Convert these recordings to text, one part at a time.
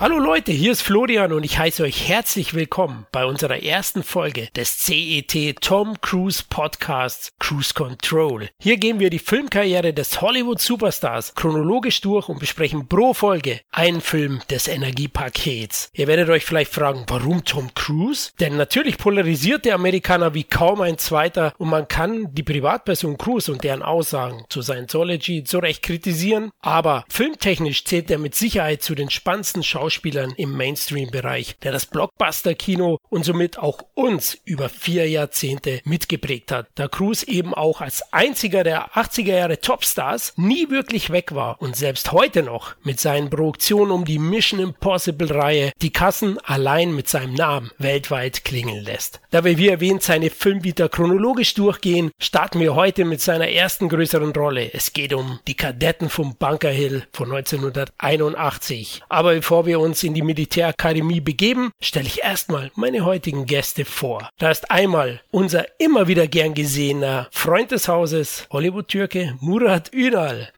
Hallo Leute, hier ist Florian und ich heiße euch herzlich willkommen bei unserer ersten Folge des CET Tom Cruise Podcasts Cruise Control. Hier gehen wir die Filmkarriere des Hollywood Superstars chronologisch durch und besprechen pro Folge einen Film des Energiepakets. Ihr werdet euch vielleicht fragen, warum Tom Cruise? Denn natürlich polarisiert der Amerikaner wie kaum ein zweiter und man kann die Privatperson Cruise und deren Aussagen zu Scientology zu Recht kritisieren, aber filmtechnisch zählt er mit Sicherheit zu den spannendsten Schauspielern Schauspielern im Mainstream-Bereich, der das Blockbuster-Kino und somit auch uns über vier Jahrzehnte mitgeprägt hat, da Cruise eben auch als einziger der 80er Jahre Topstars nie wirklich weg war und selbst heute noch mit seinen Produktionen um die Mission Impossible-Reihe die Kassen allein mit seinem Namen weltweit klingeln lässt. Da wir wie erwähnt seine Filmvita chronologisch durchgehen, starten wir heute mit seiner ersten größeren Rolle. Es geht um die Kadetten vom Bunker Hill von 1981. Aber bevor wir uns in die Militärakademie begeben, stelle ich erstmal meine heutigen Gäste vor. Da ist einmal unser immer wieder gern gesehener Freund des Hauses, Hollywood-Türke Murat Ünal.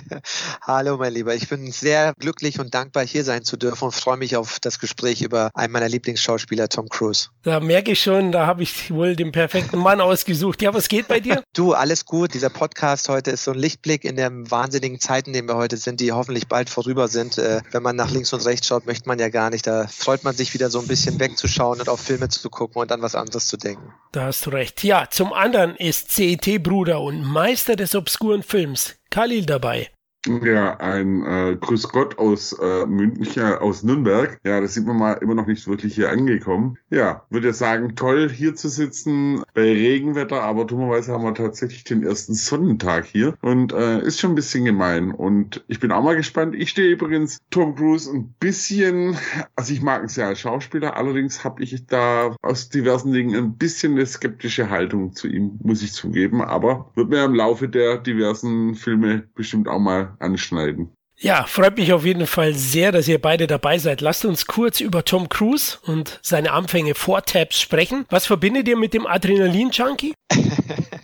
Hallo mein Lieber, ich bin sehr glücklich und dankbar hier sein zu dürfen und freue mich auf das Gespräch über einen meiner Lieblingsschauspieler, Tom Cruise. Da merke ich schon, da habe ich wohl den perfekten Mann ausgesucht. Ja, was geht bei dir? Du, alles gut. Dieser Podcast heute ist so ein Lichtblick in den wahnsinnigen Zeiten, in denen wir heute sind, die hoffentlich bald vorüber sind. Äh, wenn man nach links und rechts schaut, möchte man ja gar nicht. Da freut man sich wieder so ein bisschen wegzuschauen und auf Filme zu gucken und an was anderes zu denken. Da hast du recht. Ja, zum anderen ist CET-Bruder und Meister des obskuren Films Khalil dabei. Ja, ein äh, Grüß Gott aus äh, München, aus Nürnberg. Ja, das sieht man mal immer noch nicht wirklich hier angekommen. Ja, würde sagen, toll hier zu sitzen bei Regenwetter, aber dummerweise haben wir tatsächlich den ersten Sonnentag hier und äh, ist schon ein bisschen gemein. Und ich bin auch mal gespannt. Ich stehe übrigens Tom Cruise ein bisschen, also ich mag ihn sehr als Schauspieler, allerdings habe ich da aus diversen Dingen ein bisschen eine skeptische Haltung zu ihm, muss ich zugeben. Aber wird mir im Laufe der diversen Filme bestimmt auch mal anschneiden. Ja, freut mich auf jeden Fall sehr, dass ihr beide dabei seid. Lasst uns kurz über Tom Cruise und seine Anfänge vor Tabs sprechen. Was verbindet ihr mit dem Adrenalin-Junkie?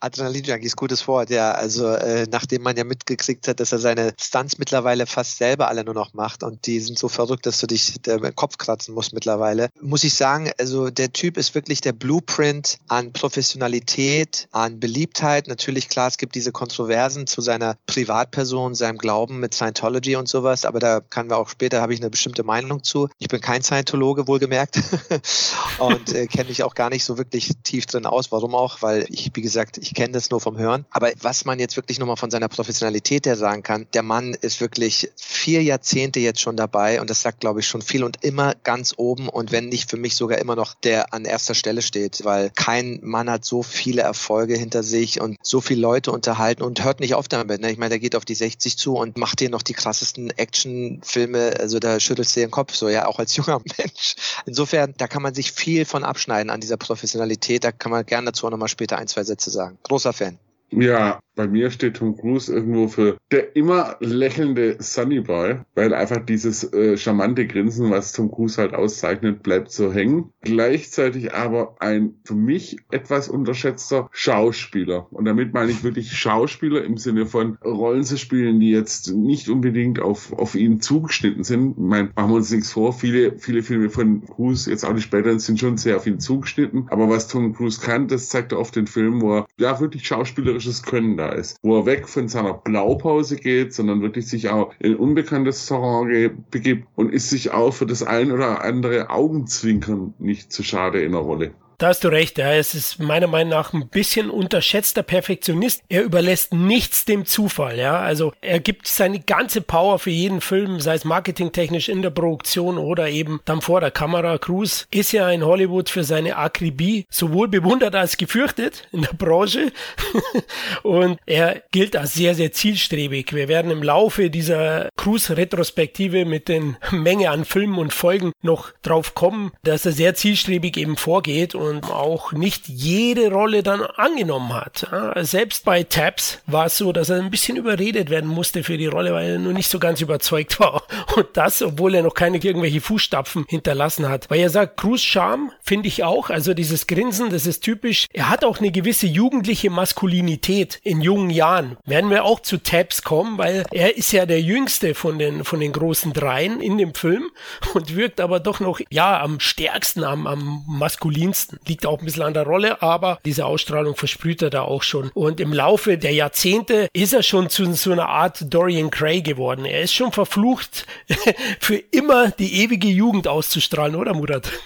Adrenalin-Junkie ist gutes Wort, ja. Also äh, nachdem man ja mitgekriegt hat, dass er seine Stunts mittlerweile fast selber alle nur noch macht und die sind so verrückt, dass du dich der Kopf kratzen musst mittlerweile, muss ich sagen, also der Typ ist wirklich der Blueprint an Professionalität, an Beliebtheit. Natürlich, klar, es gibt diese Kontroversen zu seiner Privatperson, seinem Glauben mit Scientology und sowas, aber da kann wir auch später, habe ich eine bestimmte Meinung zu. Ich bin kein Scientologe, wohlgemerkt, und äh, kenne mich auch gar nicht so wirklich tief drin aus. Warum auch? Weil ich, wie gesagt, ich kenne das nur vom Hören. Aber was man jetzt wirklich nochmal von seiner Professionalität her sagen kann, der Mann ist wirklich vier Jahrzehnte jetzt schon dabei und das sagt, glaube ich, schon viel und immer ganz oben und wenn nicht für mich sogar immer noch der an erster Stelle steht, weil kein Mann hat so viele Erfolge hinter sich und so viele Leute unterhalten und hört nicht auf damit. Ne? Ich meine, der geht auf die 60 zu und macht hier noch die krassesten Actionfilme, also da schüttelst du den Kopf so, ja, auch als junger Mensch. Insofern, da kann man sich viel von abschneiden an dieser Professionalität. Da kann man gerne dazu auch nochmal später ein, zwei Sätze sagen. Großer Fan. Ja, bei mir steht Tom Cruise irgendwo für der immer lächelnde Sunny Boy, weil einfach dieses äh, charmante Grinsen, was Tom Cruise halt auszeichnet, bleibt so hängen. Gleichzeitig aber ein für mich etwas unterschätzter Schauspieler. Und damit meine ich wirklich Schauspieler im Sinne von Rollen zu spielen, die jetzt nicht unbedingt auf, auf ihn zugeschnitten sind. Ich meine, machen wir uns nichts vor, viele, viele Filme von Cruise, jetzt auch die späteren, sind schon sehr auf ihn zugeschnitten. Aber was Tom Cruise kann, das zeigt er oft den Film, wo er ja wirklich schauspielerisches Können da ist, wo er weg von seiner Blaupause geht, sondern wirklich sich auch in unbekanntes Terrain begibt und ist sich auch für das ein oder andere Augenzwinkern nicht zu schade in der Rolle. Da hast du recht, ja. Es ist meiner Meinung nach ein bisschen unterschätzter Perfektionist. Er überlässt nichts dem Zufall, ja. Also er gibt seine ganze Power für jeden Film, sei es marketingtechnisch in der Produktion oder eben dann vor der Kamera. Cruz ist ja in Hollywood für seine Akribie sowohl bewundert als gefürchtet in der Branche. Und er gilt als sehr, sehr zielstrebig. Wir werden im Laufe dieser Cruz-Retrospektive mit den Menge an Filmen und Folgen noch drauf kommen, dass er sehr zielstrebig eben vorgeht und auch nicht jede Rolle dann angenommen hat. Selbst bei Tabs war es so, dass er ein bisschen überredet werden musste für die Rolle, weil er nur nicht so ganz überzeugt war. Und das, obwohl er noch keine irgendwelche Fußstapfen hinterlassen hat. Weil er sagt, Cruz Charme finde ich auch, also dieses Grinsen, das ist typisch. Er hat auch eine gewisse jugendliche Maskulinität in jungen Jahren. Werden wir auch zu Tabs kommen, weil er ist ja der jüngste von den, von den großen Dreien in dem Film und wirkt aber doch noch, ja, am stärksten, am, am maskulinsten. Liegt auch ein bisschen an der Rolle, aber diese Ausstrahlung versprüht er da auch schon. Und im Laufe der Jahrzehnte ist er schon zu so einer Art Dorian Gray geworden. Er ist schon verflucht, für immer die ewige Jugend auszustrahlen, oder Murat?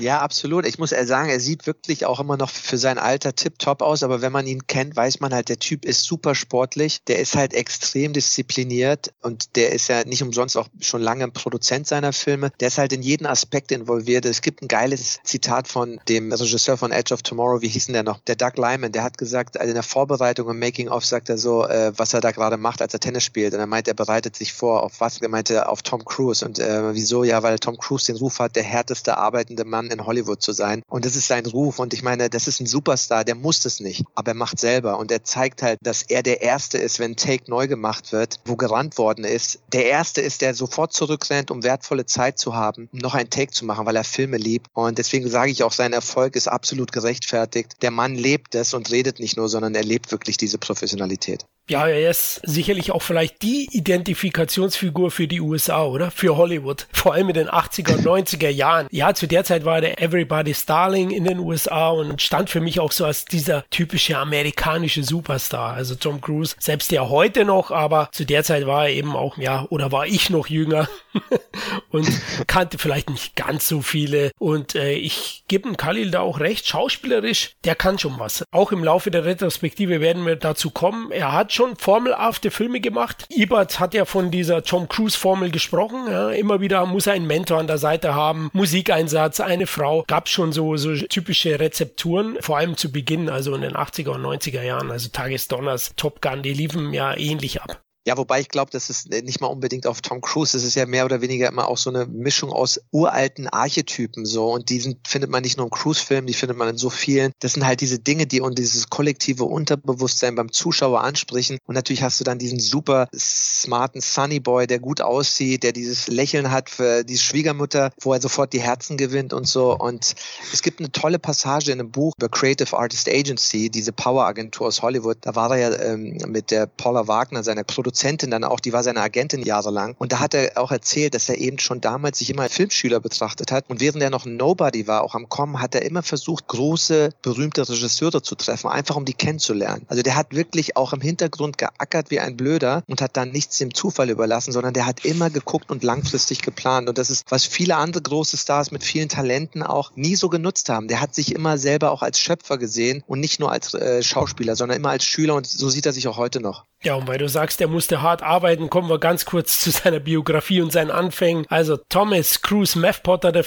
Ja, absolut. Ich muss sagen, er sieht wirklich auch immer noch für sein Alter tipptopp aus, aber wenn man ihn kennt, weiß man halt, der Typ ist super sportlich, der ist halt extrem diszipliniert und der ist ja nicht umsonst auch schon lange Produzent seiner Filme. Der ist halt in jeden Aspekt involviert. Es gibt ein geiles Zitat von dem Regisseur von Edge of Tomorrow, wie hieß denn der noch? Der Doug Lyman, der hat gesagt, also in der Vorbereitung im Making-of sagt er so, äh, was er da gerade macht, als er Tennis spielt. Und er meint, er bereitet sich vor auf was? Er meinte auf Tom Cruise. Und äh, wieso? Ja, weil Tom Cruise den Ruf hat, der härteste arbeitende Mann in Hollywood zu sein. Und das ist sein Ruf. Und ich meine, das ist ein Superstar, der muss das nicht. Aber er macht selber. Und er zeigt halt, dass er der Erste ist, wenn Take neu gemacht wird, wo gerannt worden ist. Der Erste ist, der sofort zurückrennt, um wertvolle Zeit zu haben, um noch ein Take zu machen, weil er Filme liebt. Und deswegen sage ich auch, sein Erfolg ist absolut gerechtfertigt. Der Mann lebt es und redet nicht nur, sondern er lebt wirklich diese Professionalität. Ja, er ist sicherlich auch vielleicht die Identifikationsfigur für die USA, oder? Für Hollywood. Vor allem in den 80er und 90er Jahren. Ja, zu der Zeit war der Everybody's Darling in den USA und stand für mich auch so als dieser typische amerikanische Superstar. Also Tom Cruise, selbst ja heute noch, aber zu der Zeit war er eben auch, ja, oder war ich noch jünger und kannte vielleicht nicht ganz so viele. Und äh, ich gebe dem Khalil da auch recht, schauspielerisch, der kann schon was. Auch im Laufe der Retrospektive werden wir dazu kommen. Er hat schon formelhafte Filme gemacht. Ebert hat ja von dieser Tom Cruise Formel gesprochen. Ja, immer wieder muss er einen Mentor an der Seite haben, Musikeinsatz, eine Frau. Gab schon so, so typische Rezepturen, vor allem zu Beginn, also in den 80er und 90er Jahren, also Tagesdonners, Top Gun, die liefen ja ähnlich ab. Ja, wobei ich glaube, das ist nicht mal unbedingt auf Tom Cruise. Das ist ja mehr oder weniger immer auch so eine Mischung aus uralten Archetypen so. Und die sind, findet man nicht nur im Cruise-Film, die findet man in so vielen. Das sind halt diese Dinge, die und dieses kollektive Unterbewusstsein beim Zuschauer ansprechen. Und natürlich hast du dann diesen super smarten Sunny Boy, der gut aussieht, der dieses Lächeln hat für die Schwiegermutter, wo er sofort die Herzen gewinnt und so. Und es gibt eine tolle Passage in einem Buch über Creative Artist Agency, diese Power-Agentur aus Hollywood. Da war er ja ähm, mit der Paula Wagner, seiner Produzentin, Produzentin dann auch, die war seine Agentin jahrelang. Und da hat er auch erzählt, dass er eben schon damals sich immer als Filmschüler betrachtet hat. Und während er noch Nobody war, auch am Kommen, hat er immer versucht, große, berühmte Regisseure zu treffen, einfach um die kennenzulernen. Also der hat wirklich auch im Hintergrund geackert wie ein Blöder und hat dann nichts dem Zufall überlassen, sondern der hat immer geguckt und langfristig geplant. Und das ist, was viele andere große Stars mit vielen Talenten auch nie so genutzt haben. Der hat sich immer selber auch als Schöpfer gesehen und nicht nur als äh, Schauspieler, sondern immer als Schüler und so sieht er sich auch heute noch. Ja, und weil du sagst, er musste hart arbeiten, kommen wir ganz kurz zu seiner Biografie und seinen Anfängen. Also Thomas Cruise Meth Potter der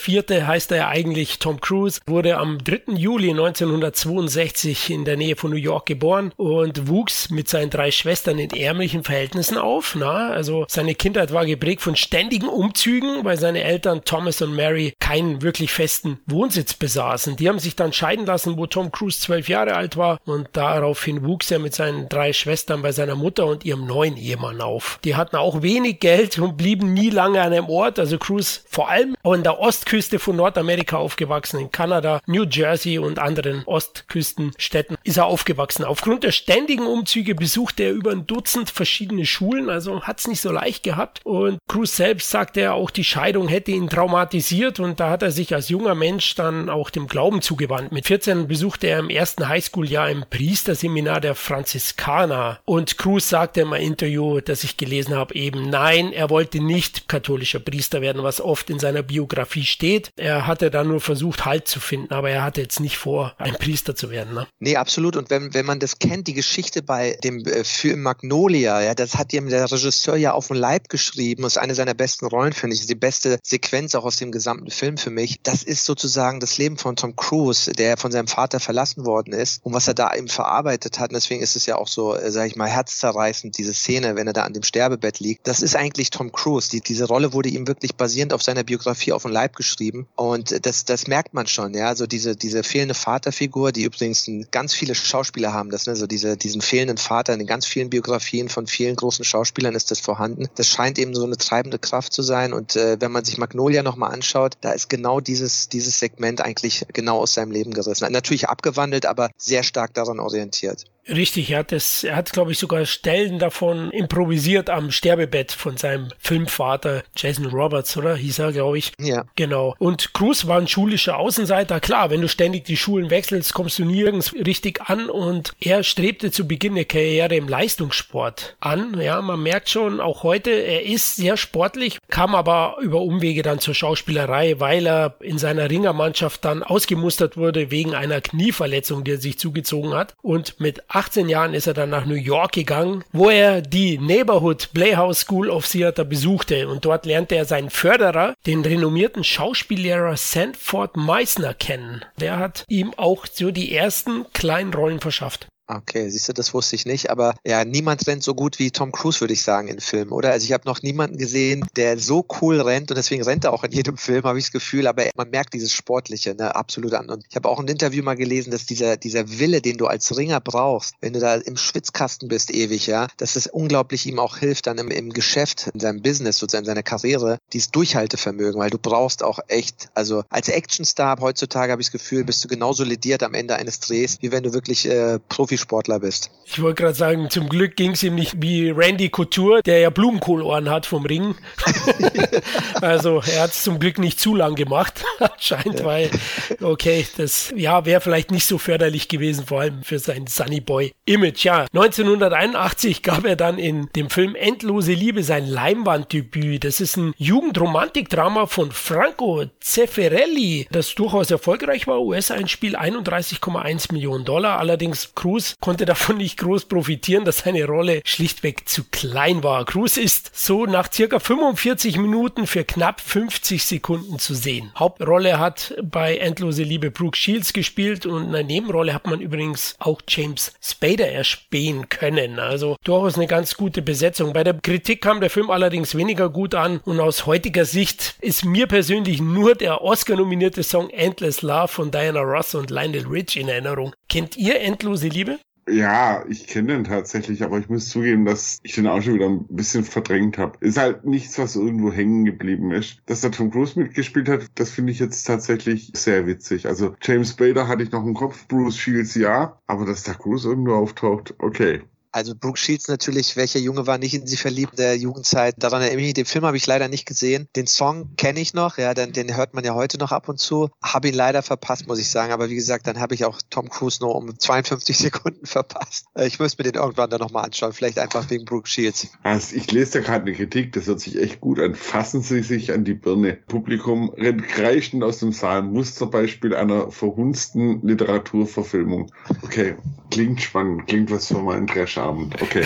heißt er ja eigentlich Tom Cruise, wurde am 3. Juli 1962 in der Nähe von New York geboren und wuchs mit seinen drei Schwestern in ärmlichen Verhältnissen auf. Na, also seine Kindheit war geprägt von ständigen Umzügen, weil seine Eltern Thomas und Mary keinen wirklich festen Wohnsitz besaßen. Die haben sich dann scheiden lassen, wo Tom Cruise zwölf Jahre alt war und daraufhin wuchs er mit seinen drei Schwestern bei seiner Mutter und ihrem neuen Ehemann auf. Die hatten auch wenig Geld und blieben nie lange an einem Ort. Also Cruz vor allem an der Ostküste von Nordamerika aufgewachsen, in Kanada, New Jersey und anderen Ostküstenstädten ist er aufgewachsen. Aufgrund der ständigen Umzüge besuchte er über ein Dutzend verschiedene Schulen, also hat es nicht so leicht gehabt. Und Cruz selbst sagte er auch, die Scheidung hätte ihn traumatisiert und da hat er sich als junger Mensch dann auch dem Glauben zugewandt. Mit 14 besuchte er im ersten Highschool-Jahr ein Priesterseminar der Franziskaner und Cruz Cruz sagte im Interview, das ich gelesen habe, eben nein, er wollte nicht katholischer Priester werden, was oft in seiner Biografie steht. Er hatte da nur versucht, Halt zu finden, aber er hatte jetzt nicht vor, ein Priester zu werden. Ne? Nee, absolut. Und wenn, wenn man das kennt, die Geschichte bei dem äh, Film Magnolia, ja, das hat ihm der Regisseur ja auf den Leib geschrieben. Ist eine seiner besten Rollen, finde ich. Die beste Sequenz auch aus dem gesamten Film für mich. Das ist sozusagen das Leben von Tom Cruise, der von seinem Vater verlassen worden ist und was er da eben verarbeitet hat. Und deswegen ist es ja auch so, äh, sage ich mal, Herz herzzerreißend, diese Szene, wenn er da an dem Sterbebett liegt. Das ist eigentlich Tom Cruise. Die, diese Rolle wurde ihm wirklich basierend auf seiner Biografie auf den Leib geschrieben. Und das, das merkt man schon, ja. Also diese, diese fehlende Vaterfigur, die übrigens ganz viele Schauspieler haben, das, ne, so diese, diesen fehlenden Vater in den ganz vielen Biografien von vielen großen Schauspielern ist das vorhanden. Das scheint eben so eine treibende Kraft zu sein. Und äh, wenn man sich Magnolia nochmal anschaut, da ist genau dieses, dieses Segment eigentlich genau aus seinem Leben gerissen. Natürlich abgewandelt, aber sehr stark daran orientiert. Richtig, er hat es, er hat, glaube ich, sogar Stellen davon improvisiert am Sterbebett von seinem Filmvater Jason Roberts, oder? Hieß er, glaube ich. Ja. Genau. Und Cruz war ein schulischer Außenseiter. Klar, wenn du ständig die Schulen wechselst, kommst du nirgends richtig an und er strebte zu Beginn der Karriere im Leistungssport an. Ja, man merkt schon, auch heute, er ist sehr sportlich, kam aber über Umwege dann zur Schauspielerei, weil er in seiner Ringermannschaft dann ausgemustert wurde wegen einer Knieverletzung, die er sich zugezogen hat und mit 18 Jahren ist er dann nach New York gegangen, wo er die Neighborhood Playhouse School of Theater besuchte und dort lernte er seinen Förderer, den renommierten Schauspiellehrer Sanford Meissner kennen. Der hat ihm auch so die ersten kleinen Rollen verschafft. Okay, siehst du, das wusste ich nicht. Aber ja, niemand rennt so gut wie Tom Cruise, würde ich sagen, in Filmen, oder? Also ich habe noch niemanden gesehen, der so cool rennt und deswegen rennt er auch in jedem Film, habe ich das Gefühl. Aber man merkt dieses Sportliche, ne, absolut an. Und ich habe auch ein Interview mal gelesen, dass dieser, dieser Wille, den du als Ringer brauchst, wenn du da im Schwitzkasten bist ewig, ja, dass es unglaublich ihm auch hilft dann im, im Geschäft, in seinem Business, sozusagen in seiner Karriere, dieses Durchhaltevermögen, weil du brauchst auch echt, also als Actionstar heutzutage habe ich das Gefühl, bist du genauso lediert am Ende eines Drehs, wie wenn du wirklich äh, Profi Profisportler bist. Ich wollte gerade sagen, zum Glück ging es ihm nicht wie Randy Couture, der ja Blumenkohlohren hat vom Ring. also er hat es zum Glück nicht zu lang gemacht, anscheinend, ja. weil, okay, das ja wäre vielleicht nicht so förderlich gewesen, vor allem für sein Sunny Boy Image. Ja, 1981 gab er dann in dem Film Endlose Liebe sein Leinwanddebüt. Das ist ein Jugendromantikdrama von Franco Zeffirelli, das durchaus erfolgreich war. US-Einspiel 31,1 Millionen Dollar. Allerdings Cruz konnte davon nicht groß profitieren, dass seine Rolle schlichtweg zu klein war. Cruz ist so nach circa 45 Minuten für knapp 50 Sekunden zu sehen. Hauptrolle hat bei Endlose Liebe Brooke Shields gespielt und in der Nebenrolle hat man übrigens auch James Spader erspähen können. Also durchaus eine ganz gute Besetzung. Bei der Kritik kam der Film allerdings weniger gut an und aus heutiger Sicht ist mir persönlich nur der Oscar-nominierte Song Endless Love von Diana Ross und Lionel Rich in Erinnerung. Kennt ihr Endlose Liebe? Ja, ich kenne den tatsächlich, aber ich muss zugeben, dass ich den auch schon wieder ein bisschen verdrängt habe. Ist halt nichts, was irgendwo hängen geblieben ist. Dass da Tom Cruise mitgespielt hat, das finde ich jetzt tatsächlich sehr witzig. Also James Bader hatte ich noch im Kopf, Bruce Shields ja, aber dass da Cruise irgendwo auftaucht, okay. Also Brooke Shields natürlich, welcher Junge war nicht in sie verliebt in der Jugendzeit. Daran erinnere ich mich, den Film habe ich leider nicht gesehen. Den Song kenne ich noch, ja, den, den hört man ja heute noch ab und zu. Habe ihn leider verpasst, muss ich sagen. Aber wie gesagt, dann habe ich auch Tom Cruise nur um 52 Sekunden verpasst. Äh, ich müsste mir den irgendwann dann nochmal anschauen. Vielleicht einfach wegen Brooke Shields. Also ich lese da gerade eine Kritik, das hört sich echt gut an. Fassen Sie sich an die Birne. Publikum rennt kreischend aus dem Saal. Musterbeispiel einer verhunzten Literaturverfilmung. Okay, klingt spannend. Klingt was für meinen Trash Abend. Okay.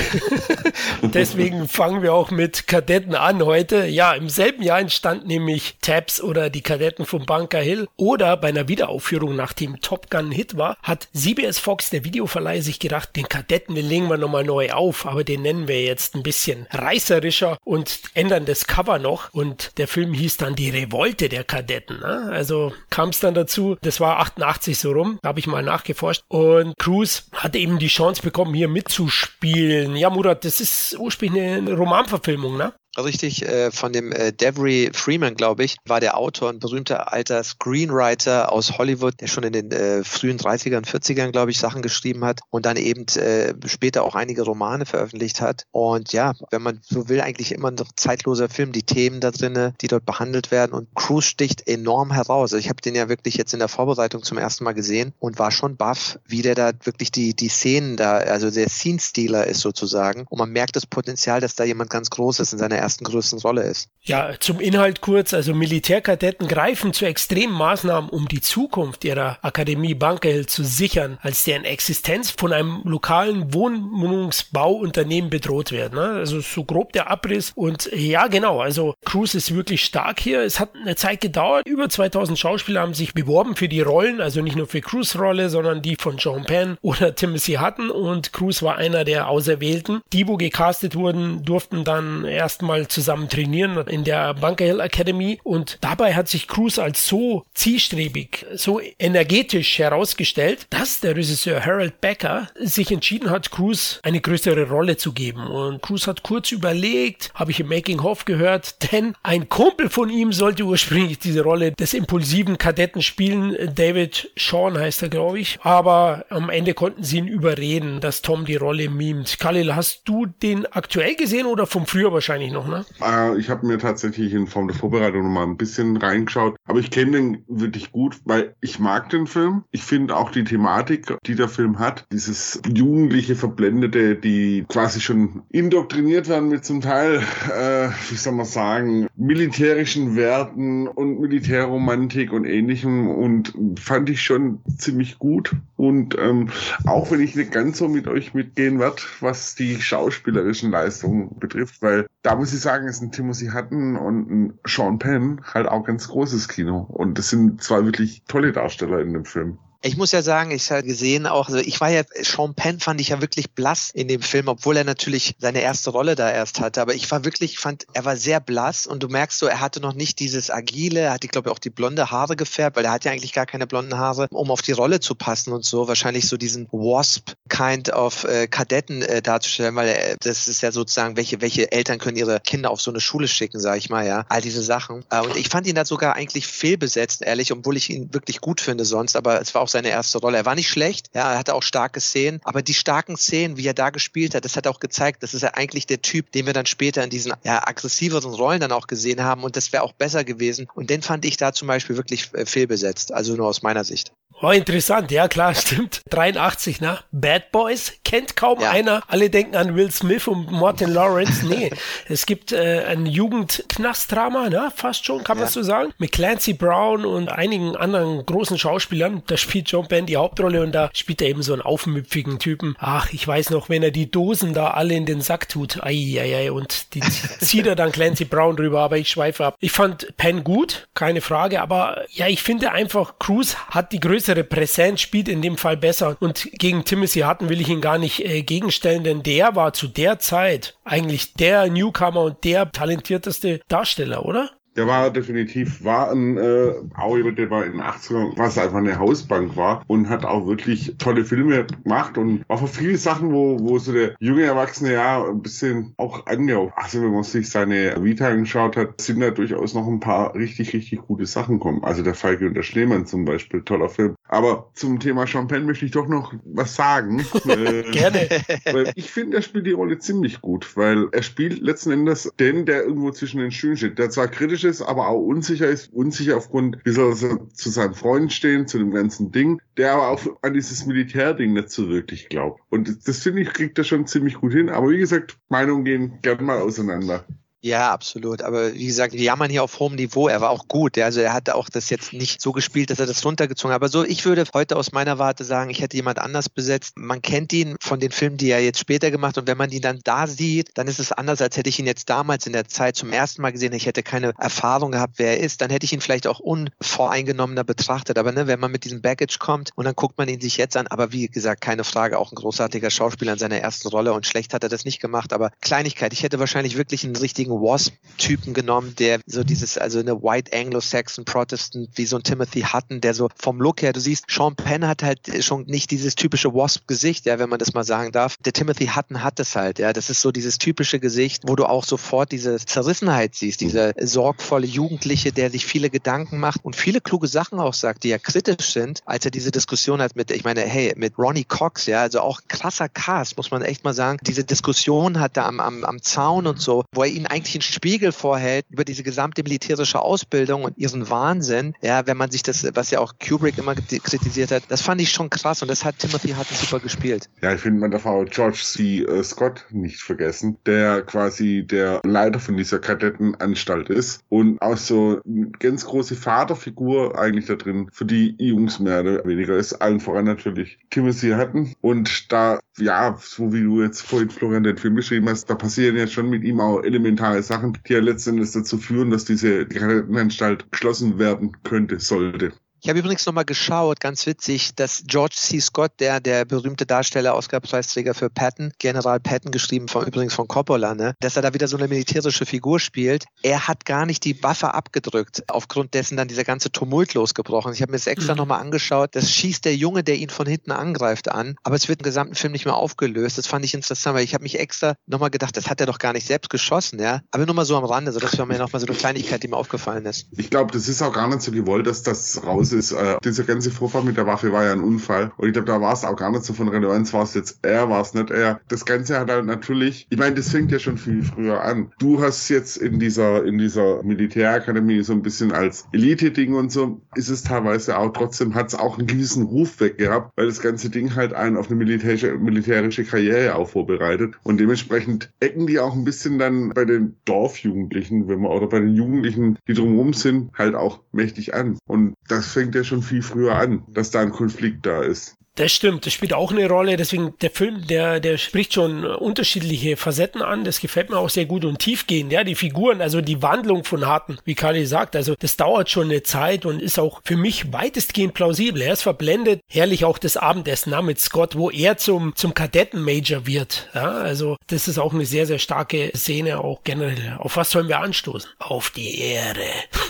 Deswegen fangen wir auch mit Kadetten an heute. Ja, im selben Jahr entstand nämlich Tabs oder die Kadetten von Bunker Hill. Oder bei einer Wiederaufführung, nachdem Top Gun Hit war, hat CBS Fox, der Videoverleih, sich gedacht, den Kadetten, den legen wir nochmal neu auf. Aber den nennen wir jetzt ein bisschen reißerischer und ändern das Cover noch. Und der Film hieß dann Die Revolte der Kadetten. Ne? Also kam es dann dazu, das war 88 so rum, habe ich mal nachgeforscht. Und Cruise hat eben die Chance bekommen, hier mitzuspielen spielen. Ja, Murat, das ist ursprünglich eine Romanverfilmung, ne? Richtig, äh, von dem äh, Devery Freeman, glaube ich, war der Autor, ein berühmter alter Screenwriter aus Hollywood, der schon in den äh, frühen 30ern, 40ern, glaube ich, Sachen geschrieben hat und dann eben äh, später auch einige Romane veröffentlicht hat. Und ja, wenn man so will, eigentlich immer ein zeitloser Film, die Themen da drinnen, die dort behandelt werden und Cruise sticht enorm heraus. Also ich habe den ja wirklich jetzt in der Vorbereitung zum ersten Mal gesehen und war schon baff, wie der da wirklich die, die Szenen da, also der Scene-Stealer ist sozusagen und man merkt das Potenzial, dass da jemand ganz groß ist in seiner ersten größten Rolle ist. Ja, zum Inhalt kurz. Also Militärkadetten greifen zu extremen Maßnahmen, um die Zukunft ihrer Akademie Bunkerhill zu sichern, als deren Existenz von einem lokalen Wohnwohnungsbauunternehmen bedroht wird. Ne? Also so grob der Abriss. Und ja, genau. Also Cruz ist wirklich stark hier. Es hat eine Zeit gedauert. Über 2000 Schauspieler haben sich beworben für die Rollen. Also nicht nur für Cruz Rolle, sondern die von Sean Penn oder Timothy Hutton. Und Cruz war einer der Auserwählten. Die, wo gecastet wurden, durften dann erstmal zusammen trainieren in der Bunker Hill Academy und dabei hat sich Cruz als so zielstrebig, so energetisch herausgestellt, dass der Regisseur Harold Becker sich entschieden hat, Cruz eine größere Rolle zu geben. Und Cruz hat kurz überlegt, habe ich im Making of gehört, denn ein Kumpel von ihm sollte ursprünglich diese Rolle des impulsiven Kadetten spielen. David Sean heißt er, glaube ich. Aber am Ende konnten sie ihn überreden, dass Tom die Rolle mimt. Khalil, hast du den aktuell gesehen oder vom früher wahrscheinlich noch, ne? Äh, ich habe mir tatsächlich in Form der Vorbereitung noch mal ein bisschen reingeschaut. Aber ich kenne den wirklich gut, weil ich mag den Film. Ich finde auch die Thematik, die der Film hat, dieses jugendliche Verblendete, die quasi schon indoktriniert werden mit zum Teil, äh, wie soll man sagen, militärischen Werten und Militärromantik und ähnlichem und fand ich schon ziemlich gut. Und ähm, auch wenn ich nicht ganz so mit euch mitgehen werde, was die schauspielerischen Leistungen betrifft, weil da muss ich sagen, ist ein Timothy Hutton und ein Sean Penn halt auch ganz großes Kino. Und das sind zwei wirklich tolle Darsteller in dem Film. Ich muss ja sagen, ich habe gesehen auch, also ich war ja, Sean Penn fand ich ja wirklich blass in dem Film, obwohl er natürlich seine erste Rolle da erst hatte. Aber ich war wirklich, fand, er war sehr blass und du merkst so, er hatte noch nicht dieses Agile, er hatte, glaube ich, auch die blonde Haare gefärbt, weil er hat ja eigentlich gar keine blonden Haare, um auf die Rolle zu passen und so. Wahrscheinlich so diesen Wasp-Kind of äh, Kadetten äh, darzustellen, weil er, das ist ja sozusagen, welche, welche Eltern können ihre Kinder auf so eine Schule schicken, sag ich mal, ja. All diese Sachen. Äh, und ich fand ihn da sogar eigentlich fehlbesetzt, ehrlich, obwohl ich ihn wirklich gut finde sonst, aber es war auch seine erste Rolle. Er war nicht schlecht, ja, er hatte auch starke Szenen, aber die starken Szenen, wie er da gespielt hat, das hat auch gezeigt, das ist ja eigentlich der Typ, den wir dann später in diesen ja, aggressiveren Rollen dann auch gesehen haben und das wäre auch besser gewesen. Und den fand ich da zum Beispiel wirklich äh, fehlbesetzt, also nur aus meiner Sicht. Oh, interessant, ja klar, stimmt. 83, ne? Bad Boys kennt kaum ja. einer. Alle denken an Will Smith und Martin Lawrence. Nee, es gibt äh, ein Jugendknastdrama, ne? Fast schon, kann ja. man so sagen. Mit Clancy Brown und einigen anderen großen Schauspielern. Da spielt John Penn die Hauptrolle und da spielt er eben so einen aufmüpfigen Typen. Ach, ich weiß noch, wenn er die Dosen da alle in den Sack tut. Eieiei, und die zieht er dann Clancy Brown drüber, aber ich schweife ab. Ich fand Penn gut, keine Frage, aber ja, ich finde einfach, Cruz hat die größere Präsenz, spielt in dem Fall besser. Und gegen Timothy Hutton will ich ihn gar nicht äh, gegenstellen, denn der war zu der Zeit eigentlich der Newcomer und der talentierteste Darsteller, oder? Der war definitiv, war ein, äh, jemand, der war in den 80ern, was einfach eine Hausbank war und hat auch wirklich tolle Filme gemacht und war für viele Sachen, wo, wo so der junge Erwachsene ja ein bisschen auch angehauen. Also wenn man sich seine Vita angeschaut hat, sind da durchaus noch ein paar richtig, richtig gute Sachen kommen. Also der Falke und der Schneemann zum Beispiel, toller Film. Aber zum Thema Champagne möchte ich doch noch was sagen. äh, Gerne. Weil ich finde, er spielt die Rolle ziemlich gut, weil er spielt letzten Endes den, der irgendwo zwischen den Stühlen steht, der zwar kritisch ist, aber auch unsicher ist. Unsicher aufgrund, wie soll er zu seinem Freund stehen, zu dem ganzen Ding, der aber auch an dieses Militärding nicht so wirklich glaubt. Und das finde ich, kriegt er schon ziemlich gut hin. Aber wie gesagt, Meinungen gehen gern mal auseinander. Ja, absolut. Aber wie gesagt, wir jammern hier auf hohem Niveau. Er war auch gut. Ja. Also er hatte auch das jetzt nicht so gespielt, dass er das runtergezogen hat. Aber so, ich würde heute aus meiner Warte sagen, ich hätte jemand anders besetzt. Man kennt ihn von den Filmen, die er jetzt später gemacht hat. Und wenn man ihn dann da sieht, dann ist es anders, als hätte ich ihn jetzt damals in der Zeit zum ersten Mal gesehen. Ich hätte keine Erfahrung gehabt, wer er ist. Dann hätte ich ihn vielleicht auch unvoreingenommener betrachtet. Aber ne, wenn man mit diesem Baggage kommt und dann guckt man ihn sich jetzt an. Aber wie gesagt, keine Frage, auch ein großartiger Schauspieler in seiner ersten Rolle. Und schlecht hat er das nicht gemacht. Aber Kleinigkeit, ich hätte wahrscheinlich wirklich einen richtigen richtigen Wasp-Typen genommen, der so dieses, also eine White Anglo-Saxon Protestant, wie so ein Timothy Hutton, der so vom Look her, du siehst, Sean Penn hat halt schon nicht dieses typische Wasp-Gesicht, ja, wenn man das mal sagen darf. Der Timothy Hutton hat es halt, ja. Das ist so dieses typische Gesicht, wo du auch sofort diese Zerrissenheit siehst, dieser sorgvolle Jugendliche, der sich viele Gedanken macht und viele kluge Sachen auch sagt, die ja kritisch sind, als er diese Diskussion hat mit, ich meine, hey, mit Ronnie Cox, ja, also auch krasser Cast, muss man echt mal sagen. Diese Diskussion hat da am, am, am Zaun und so, wo er ihn eigentlich einen Spiegel vorhält über diese gesamte militärische Ausbildung und ihren Wahnsinn. Ja, wenn man sich das, was ja auch Kubrick immer kritisiert hat, das fand ich schon krass und das hat Timothy Hutton super gespielt. Ja, ich finde, man darf auch George C. Äh, Scott nicht vergessen, der quasi der Leiter von dieser Kadettenanstalt ist und auch so eine ganz große Vaterfigur eigentlich da drin für die Jungs mehr oder weniger ist. Allen voran natürlich Timothy Hutton und da, ja, so wie du jetzt vorhin Florian den Film beschrieben hast, da passieren ja schon mit ihm auch elementare Sachen, die ja letztendlich dazu führen, dass diese Kadettenanstalt geschlossen werden könnte, sollte. Ich habe übrigens nochmal geschaut, ganz witzig, dass George C. Scott, der der berühmte Darsteller, Oscar-Preisträger für Patton, General Patton geschrieben, von, übrigens von Coppola, ne, dass er da wieder so eine militärische Figur spielt. Er hat gar nicht die Waffe abgedrückt, aufgrund dessen dann dieser ganze Tumult losgebrochen. Ich habe mir das extra mhm. nochmal angeschaut. Das schießt der Junge, der ihn von hinten angreift, an, aber es wird im gesamten Film nicht mehr aufgelöst. Das fand ich interessant, weil ich habe mich extra nochmal gedacht, das hat er doch gar nicht selbst geschossen, ja. Aber nur mal so am Rande, so das war mir nochmal so eine Kleinigkeit, die mir aufgefallen ist. Ich glaube, das ist auch gar nicht so gewollt, dass das raus ist. Äh, dieser ganze Vorfall mit der Waffe war ja ein Unfall. Und ich glaube, da war es auch gar nicht so von Relevanz, war es jetzt er, war es nicht er. Das Ganze hat halt natürlich, ich meine, das fängt ja schon viel früher an. Du hast jetzt in dieser, in dieser Militärakademie so ein bisschen als Elite-Ding und so, ist es teilweise auch, trotzdem hat es auch einen gewissen Ruf weg gehabt, weil das ganze Ding halt einen auf eine militärische, militärische Karriere auch vorbereitet. Und dementsprechend ecken die auch ein bisschen dann bei den Dorfjugendlichen, wenn man, oder bei den Jugendlichen, die drumherum sind, halt auch mächtig an. Und das fängt ja schon viel früher an, dass da ein Konflikt da ist. Das stimmt, das spielt auch eine Rolle. Deswegen, der Film, der, der spricht schon unterschiedliche Facetten an. Das gefällt mir auch sehr gut und tiefgehend. Ja, die Figuren, also die Wandlung von Harten, wie Kali sagt, also das dauert schon eine Zeit und ist auch für mich weitestgehend plausibel. Er ist verblendet. Herrlich auch das Abendessen na, mit Scott, wo er zum, zum Kadettenmajor wird. Ja, also das ist auch eine sehr, sehr starke Szene, auch generell. Auf was sollen wir anstoßen? Auf die Ehre.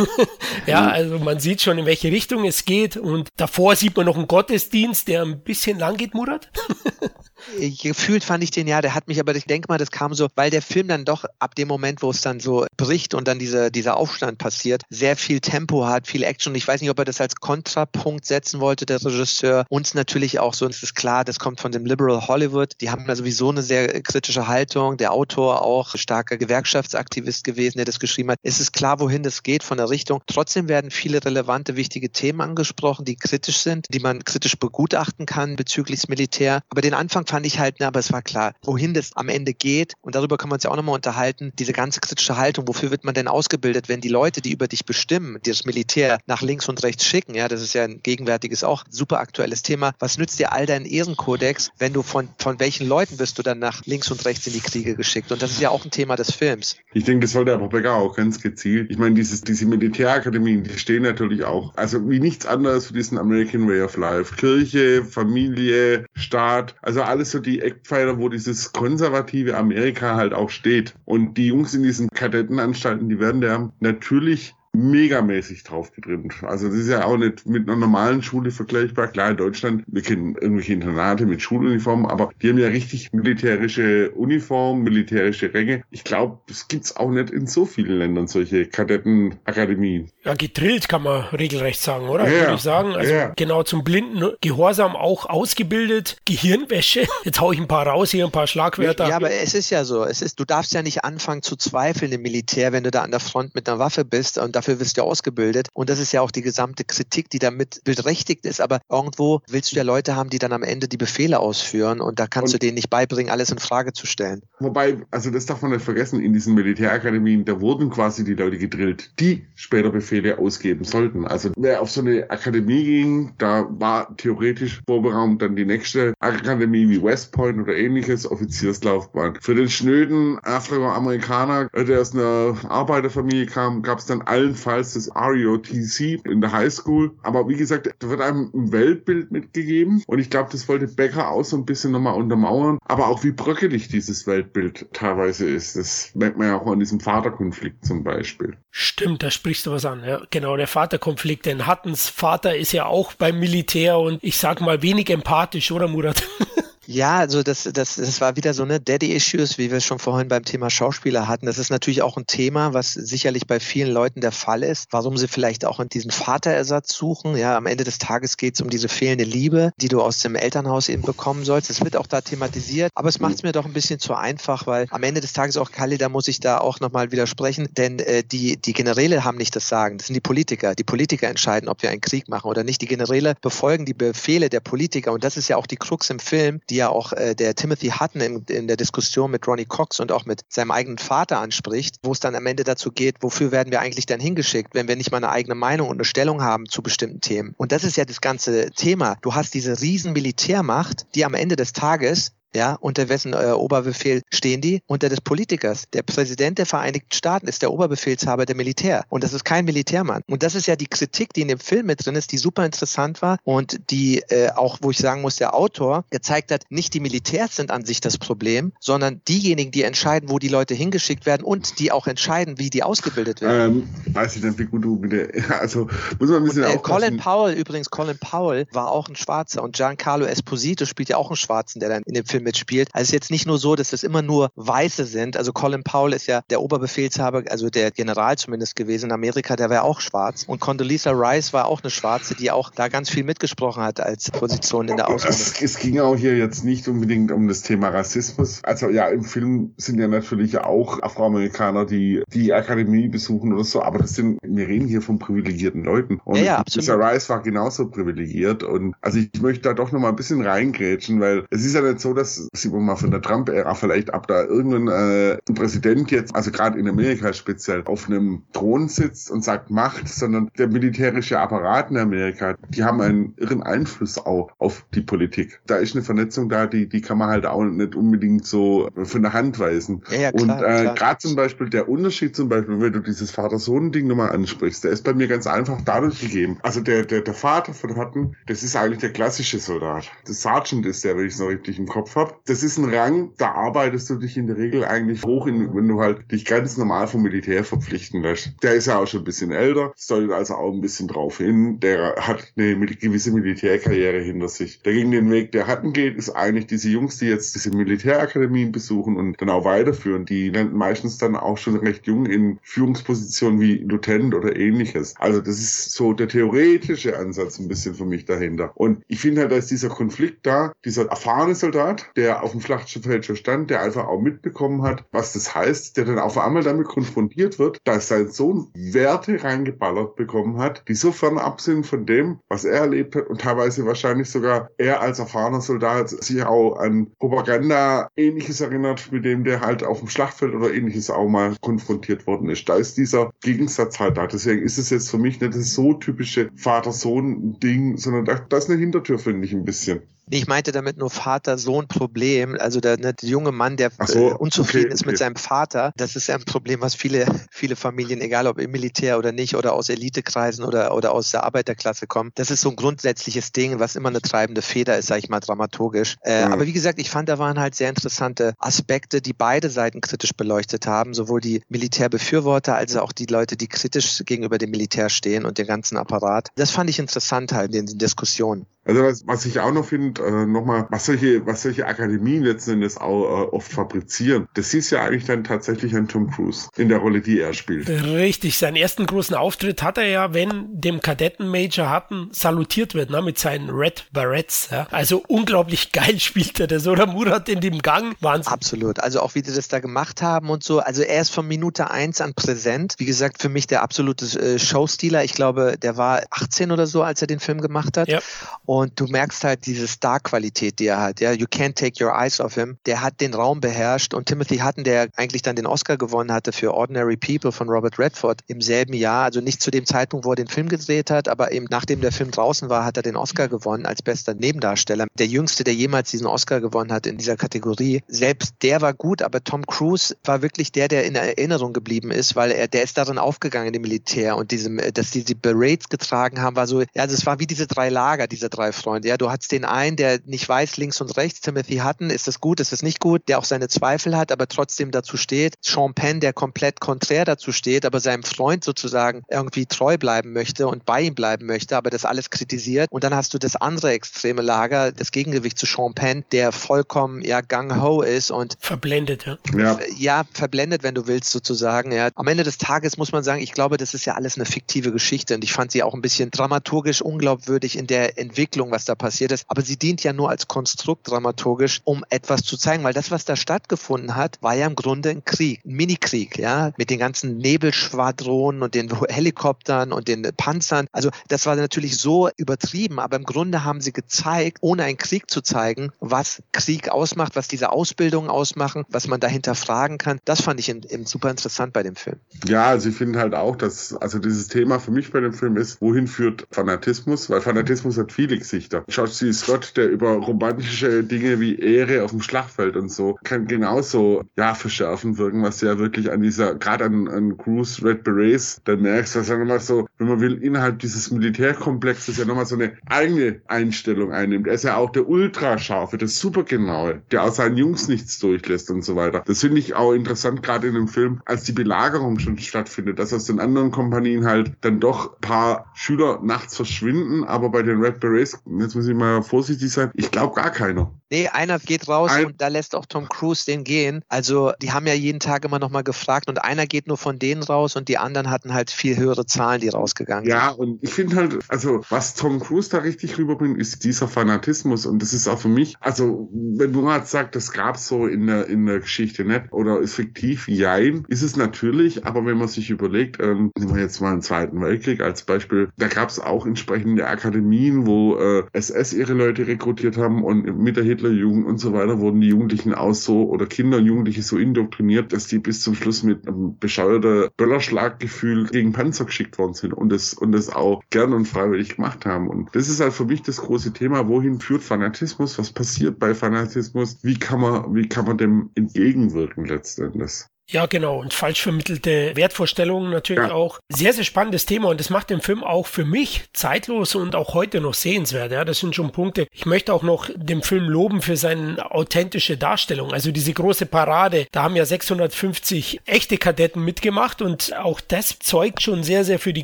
ja, also man sieht schon, in welche Richtung es geht und davor sieht man noch einen Gottesdienst, der ein bisschen lang geht, Murat? Gefühlt fand ich den ja, der hat mich, aber ich denke mal, das kam so, weil der Film dann doch ab dem Moment, wo es dann so bricht und dann dieser, dieser Aufstand passiert, sehr viel Tempo hat, viel Action. Ich weiß nicht, ob er das als Kontrapunkt setzen wollte, der Regisseur. Uns natürlich auch so, es ist klar, das kommt von dem Liberal Hollywood. Die haben da sowieso eine sehr kritische Haltung. Der Autor auch starker Gewerkschaftsaktivist gewesen, der das geschrieben hat. Es ist klar, wohin das geht von der Richtung. Trotzdem werden viele relevante, wichtige Themen angesprochen, die kritisch sind, die man kritisch begutachten kann bezüglich des Militär. Aber den Anfang fand ich halt, na, aber es war klar, wohin das am Ende geht. Und darüber kann man uns ja auch nochmal unterhalten. Diese ganze kritische Haltung, wofür wird man denn ausgebildet, wenn die Leute, die über dich bestimmen, die das Militär nach links und rechts schicken, ja, das ist ja ein gegenwärtiges, auch super aktuelles Thema. Was nützt dir all dein Ehrenkodex, wenn du von, von welchen Leuten bist du dann nach links und rechts in die Kriege geschickt? Und das ist ja auch ein Thema des Films. Ich denke, das wollte aber Becker auch ganz gezielt. Ich meine, dieses, diese Militärakademien, die stehen natürlich auch, also wie nichts anderes für diesen American Way of Life. Kirche, Familie, Staat, also alles so die Eckpfeiler, wo dieses konservative Amerika halt auch steht. Und die Jungs in diesen Kadettenanstalten, die werden da natürlich megamäßig drauf getrimmt. Also das ist ja auch nicht mit einer normalen Schule vergleichbar. Klar, in Deutschland, wir kennen irgendwelche Internate mit Schuluniformen, aber die haben ja richtig militärische Uniformen, militärische Ränge. Ich glaube, das gibt's auch nicht in so vielen Ländern, solche Kadettenakademien. Ja, gedrillt kann man regelrecht sagen, oder? Ja, Würde ich sagen. Also ja. genau zum blinden Gehorsam auch ausgebildet. Gehirnwäsche. Jetzt hau ich ein paar raus, hier ein paar Schlagwörter. Ja, aber es ist ja so. Es ist, du darfst ja nicht anfangen zu zweifeln im Militär, wenn du da an der Front mit einer Waffe bist und dafür dafür wirst du ausgebildet. Und das ist ja auch die gesamte Kritik, die damit berechtigt ist. Aber irgendwo willst du ja Leute haben, die dann am Ende die Befehle ausführen und da kannst und du denen nicht beibringen, alles in Frage zu stellen. Wobei, also das darf man nicht vergessen, in diesen Militärakademien, da wurden quasi die Leute gedrillt, die später Befehle ausgeben sollten. Also wer auf so eine Akademie ging, da war theoretisch vorberaumt dann die nächste Akademie wie West Point oder ähnliches, Offizierslaufbahn. Für den schnöden Afroamerikaner, der aus einer Arbeiterfamilie kam, gab es dann allen allenfalls das REOTC in der Highschool. Aber wie gesagt, da wird einem ein Weltbild mitgegeben und ich glaube, das wollte Becker auch so ein bisschen nochmal untermauern. Aber auch wie bröckelig dieses Weltbild teilweise ist, das merkt man ja auch an diesem Vaterkonflikt zum Beispiel. Stimmt, da sprichst du was an. Ja, genau, der Vaterkonflikt. Denn Hattens Vater ist ja auch beim Militär und ich sag mal wenig empathisch, oder Murat? Ja, also das, das, das war wieder so eine Daddy-Issues, wie wir es schon vorhin beim Thema Schauspieler hatten. Das ist natürlich auch ein Thema, was sicherlich bei vielen Leuten der Fall ist, warum sie vielleicht auch in diesen Vaterersatz suchen. Ja, am Ende des Tages geht es um diese fehlende Liebe, die du aus dem Elternhaus eben bekommen sollst. Das wird auch da thematisiert, aber es macht es mir doch ein bisschen zu einfach, weil am Ende des Tages auch, Kalle, da muss ich da auch nochmal widersprechen, denn äh, die, die Generäle haben nicht das Sagen, das sind die Politiker. Die Politiker entscheiden, ob wir einen Krieg machen oder nicht. Die Generäle befolgen die Befehle der Politiker und das ist ja auch die Krux im Film, die ja auch äh, der Timothy Hutton in, in der Diskussion mit Ronnie Cox und auch mit seinem eigenen Vater anspricht, wo es dann am Ende dazu geht, wofür werden wir eigentlich dann hingeschickt, wenn wir nicht mal eine eigene Meinung und eine Stellung haben zu bestimmten Themen. Und das ist ja das ganze Thema. Du hast diese riesen Militärmacht, die am Ende des Tages ja, unter wessen äh, Oberbefehl stehen die? Unter des Politikers. Der Präsident der Vereinigten Staaten ist der Oberbefehlshaber der Militär. Und das ist kein Militärmann. Und das ist ja die Kritik, die in dem Film mit drin ist, die super interessant war und die äh, auch, wo ich sagen muss, der Autor gezeigt hat, nicht die Militärs sind an sich das Problem, sondern diejenigen, die entscheiden, wo die Leute hingeschickt werden und die auch entscheiden, wie die ausgebildet werden. Ähm, weiß ich nicht, wie gut du mit der, also muss man ein bisschen und, äh, Colin Powell, übrigens, Colin Powell war auch ein Schwarzer und Giancarlo Esposito spielt ja auch einen Schwarzen, der dann in dem Film mitspielt. Also es ist jetzt nicht nur so, dass es immer nur Weiße sind. Also Colin Powell ist ja der Oberbefehlshaber, also der General zumindest gewesen in Amerika, der war auch schwarz. Und Condoleezza Rice war auch eine Schwarze, die auch da ganz viel mitgesprochen hat als Position in der Ausbildung. Es, es ging auch hier jetzt nicht unbedingt um das Thema Rassismus. Also ja, im Film sind ja natürlich auch Afroamerikaner, die die Akademie besuchen oder so, aber das sind, wir reden hier von privilegierten Leuten. Und ja, ja, absolut. Rice war genauso privilegiert. Und also ich möchte da doch noch mal ein bisschen reingrätschen, weil es ist ja nicht so, dass sieht man mal von der Trump-Ära vielleicht ab, da irgendein äh, Präsident jetzt, also gerade in Amerika speziell, auf einem Thron sitzt und sagt Macht, sondern der militärische Apparat in Amerika, die haben einen irren Einfluss auch auf die Politik. Da ist eine Vernetzung da, die, die kann man halt auch nicht unbedingt so von der Hand weisen. Ja, ja, klar, und äh, gerade zum Beispiel der Unterschied zum Beispiel, wenn du dieses Vater-Sohn-Ding nochmal ansprichst, der ist bei mir ganz einfach dadurch gegeben. Also der, der, der Vater von Hutton, das ist eigentlich der klassische Soldat. Der Sergeant ist der, wenn ich es noch richtig im Kopf habe das ist ein Rang, da arbeitest du dich in der Regel eigentlich hoch, in, wenn du halt dich ganz normal vom Militär verpflichten lässt. Der ist ja auch schon ein bisschen älter, deutet also auch ein bisschen drauf hin. Der hat eine gewisse Militärkarriere hinter sich. Der gegen den Weg, der hatten geht, ist eigentlich diese Jungs, die jetzt diese Militärakademien besuchen und dann auch weiterführen, die landen meistens dann auch schon recht jung in Führungspositionen wie Lieutenant oder ähnliches. Also das ist so der theoretische Ansatz ein bisschen für mich dahinter. Und ich finde halt, da ist dieser Konflikt da, dieser erfahrene Soldat, der auf dem Schlachtfeld schon stand, der einfach auch mitbekommen hat, was das heißt, der dann auf einmal damit konfrontiert wird, dass sein Sohn Werte reingeballert bekommen hat, die so fernab sind von dem, was er erlebt hat und teilweise wahrscheinlich sogar er als erfahrener Soldat sich auch an Propaganda ähnliches erinnert, mit dem der halt auf dem Schlachtfeld oder ähnliches auch mal konfrontiert worden ist. Da ist dieser Gegensatz halt da. Deswegen ist es jetzt für mich nicht das so typische Vater-Sohn-Ding, sondern das ist eine Hintertür, finde ich ein bisschen. Ich meinte damit nur Vater-Sohn-Problem. Also der, ne, der, junge Mann, der so, äh, unzufrieden okay, ist mit seinem Vater, das ist ja ein Problem, was viele, viele Familien, egal ob im Militär oder nicht, oder aus Elitekreisen oder, oder aus der Arbeiterklasse kommen, das ist so ein grundsätzliches Ding, was immer eine treibende Feder ist, sage ich mal, dramaturgisch. Äh, mhm. Aber wie gesagt, ich fand, da waren halt sehr interessante Aspekte, die beide Seiten kritisch beleuchtet haben, sowohl die Militärbefürworter als auch die Leute, die kritisch gegenüber dem Militär stehen und dem ganzen Apparat. Das fand ich interessant halt in den Diskussionen. Also was, was ich auch noch finde, äh, nochmal, was solche, was solche Akademien letzten Endes auch äh, oft fabrizieren, das ist ja eigentlich dann tatsächlich ein Tom Cruise in der Rolle, die er spielt. Richtig, seinen ersten großen Auftritt hat er ja, wenn dem Kadettenmajor Hutton salutiert wird, ne, mit seinen Red Barretts. Ja. Also unglaublich geil spielt er das, oder Murat in dem Gang? Wahnsinn. Absolut. Also auch wie die das da gemacht haben und so. Also er ist von Minute eins an präsent. Wie gesagt, für mich der absolute äh, Showstealer. Ich glaube, der war 18 oder so, als er den Film gemacht hat. Ja. Und und du merkst halt diese Star-Qualität, die er hat. Ja, you can't take your eyes off him. Der hat den Raum beherrscht und Timothy Hutton, der eigentlich dann den Oscar gewonnen hatte für Ordinary People von Robert Redford im selben Jahr, also nicht zu dem Zeitpunkt, wo er den Film gedreht hat, aber eben nachdem der Film draußen war, hat er den Oscar gewonnen als bester Nebendarsteller. Der jüngste, der jemals diesen Oscar gewonnen hat in dieser Kategorie. Selbst der war gut, aber Tom Cruise war wirklich der, der in Erinnerung geblieben ist, weil er, der ist darin aufgegangen im Militär und diesem, dass die die Berets getragen haben, war so, ja, das war wie diese drei Lager, diese drei zwei Freunde. Ja, du hast den einen, der nicht weiß, links und rechts, Timothy Hutton, ist das gut, ist das nicht gut, der auch seine Zweifel hat, aber trotzdem dazu steht. Sean Penn, der komplett konträr dazu steht, aber seinem Freund sozusagen irgendwie treu bleiben möchte und bei ihm bleiben möchte, aber das alles kritisiert. Und dann hast du das andere extreme Lager, das Gegengewicht zu Sean Penn, der vollkommen ja gang-ho ist und verblendet, ja. ja. Ja, verblendet, wenn du willst sozusagen. Ja. Am Ende des Tages muss man sagen, ich glaube, das ist ja alles eine fiktive Geschichte und ich fand sie auch ein bisschen dramaturgisch unglaubwürdig in der Entwicklung, was da passiert ist. Aber sie dient ja nur als Konstrukt dramaturgisch, um etwas zu zeigen, weil das, was da stattgefunden hat, war ja im Grunde ein Krieg, ein Minikrieg, ja, mit den ganzen Nebelschwadronen und den Helikoptern und den Panzern. Also das war natürlich so übertrieben, aber im Grunde haben sie gezeigt, ohne einen Krieg zu zeigen, was Krieg ausmacht, was diese Ausbildungen ausmachen, was man dahinter fragen kann. Das fand ich in, in super interessant bei dem Film. Ja, also ich finde halt auch, dass also dieses Thema für mich bei dem Film ist, wohin führt Fanatismus? Weil Fanatismus hat viele Gesichter. George C. Scott, der über romantische Dinge wie Ehre auf dem Schlachtfeld und so, kann genauso ja verschärfen wirken, was ja wirklich an dieser, gerade an, an Cruise Red Berets, da merkst du, dass er nochmal so, wenn man will, innerhalb dieses Militärkomplexes ja nochmal so eine eigene Einstellung einnimmt. Er ist ja auch der Ultrascharfe, der Supergenaue, der aus seinen Jungs nichts durchlässt und so weiter. Das finde ich auch interessant, gerade in dem Film, als die Belagerung schon stattfindet, dass aus den anderen Kompanien halt dann doch paar Schüler nachts verschwinden, aber bei den Red Berets, jetzt muss ich mal vorsichtig sein, ich glaube gar keiner. Nee, einer geht raus Ein und da lässt auch Tom Cruise den gehen. Also die haben ja jeden Tag immer noch mal gefragt und einer geht nur von denen raus und die anderen hatten halt viel höhere Zahlen, die rausgegangen ja, sind. Ja, und ich finde halt, also was Tom Cruise da richtig rüberbringt, ist dieser Fanatismus und das ist auch für mich, also wenn Murat sagt, das gab so in der, in der Geschichte nicht oder ist fiktiv, jein, ist es natürlich, aber wenn man sich überlegt, ähm, nehmen wir jetzt mal den Zweiten Weltkrieg als Beispiel, da gab es auch entsprechende Akademien, wo äh, SS ihre Leute rekrutiert haben und mit der Hitlerjugend und so weiter wurden die Jugendlichen aus so oder Kinder und Jugendliche so indoktriniert, dass die bis zum Schluss mit einem bescheuerten Böllerschlaggefühl gegen Panzer geschickt worden sind und das und das auch gern und freiwillig gemacht haben. Und das ist halt für mich das große Thema, wohin führt Fanatismus, was passiert bei Fanatismus, wie kann man, wie kann man dem entgegenwirken letztendlich. Ja, genau. Und falsch vermittelte Wertvorstellungen natürlich ja. auch. Sehr, sehr spannendes Thema und das macht den Film auch für mich zeitlos und auch heute noch sehenswert. Ja, das sind schon Punkte. Ich möchte auch noch den Film loben für seine authentische Darstellung. Also diese große Parade, da haben ja 650 echte Kadetten mitgemacht und auch das zeugt schon sehr, sehr für die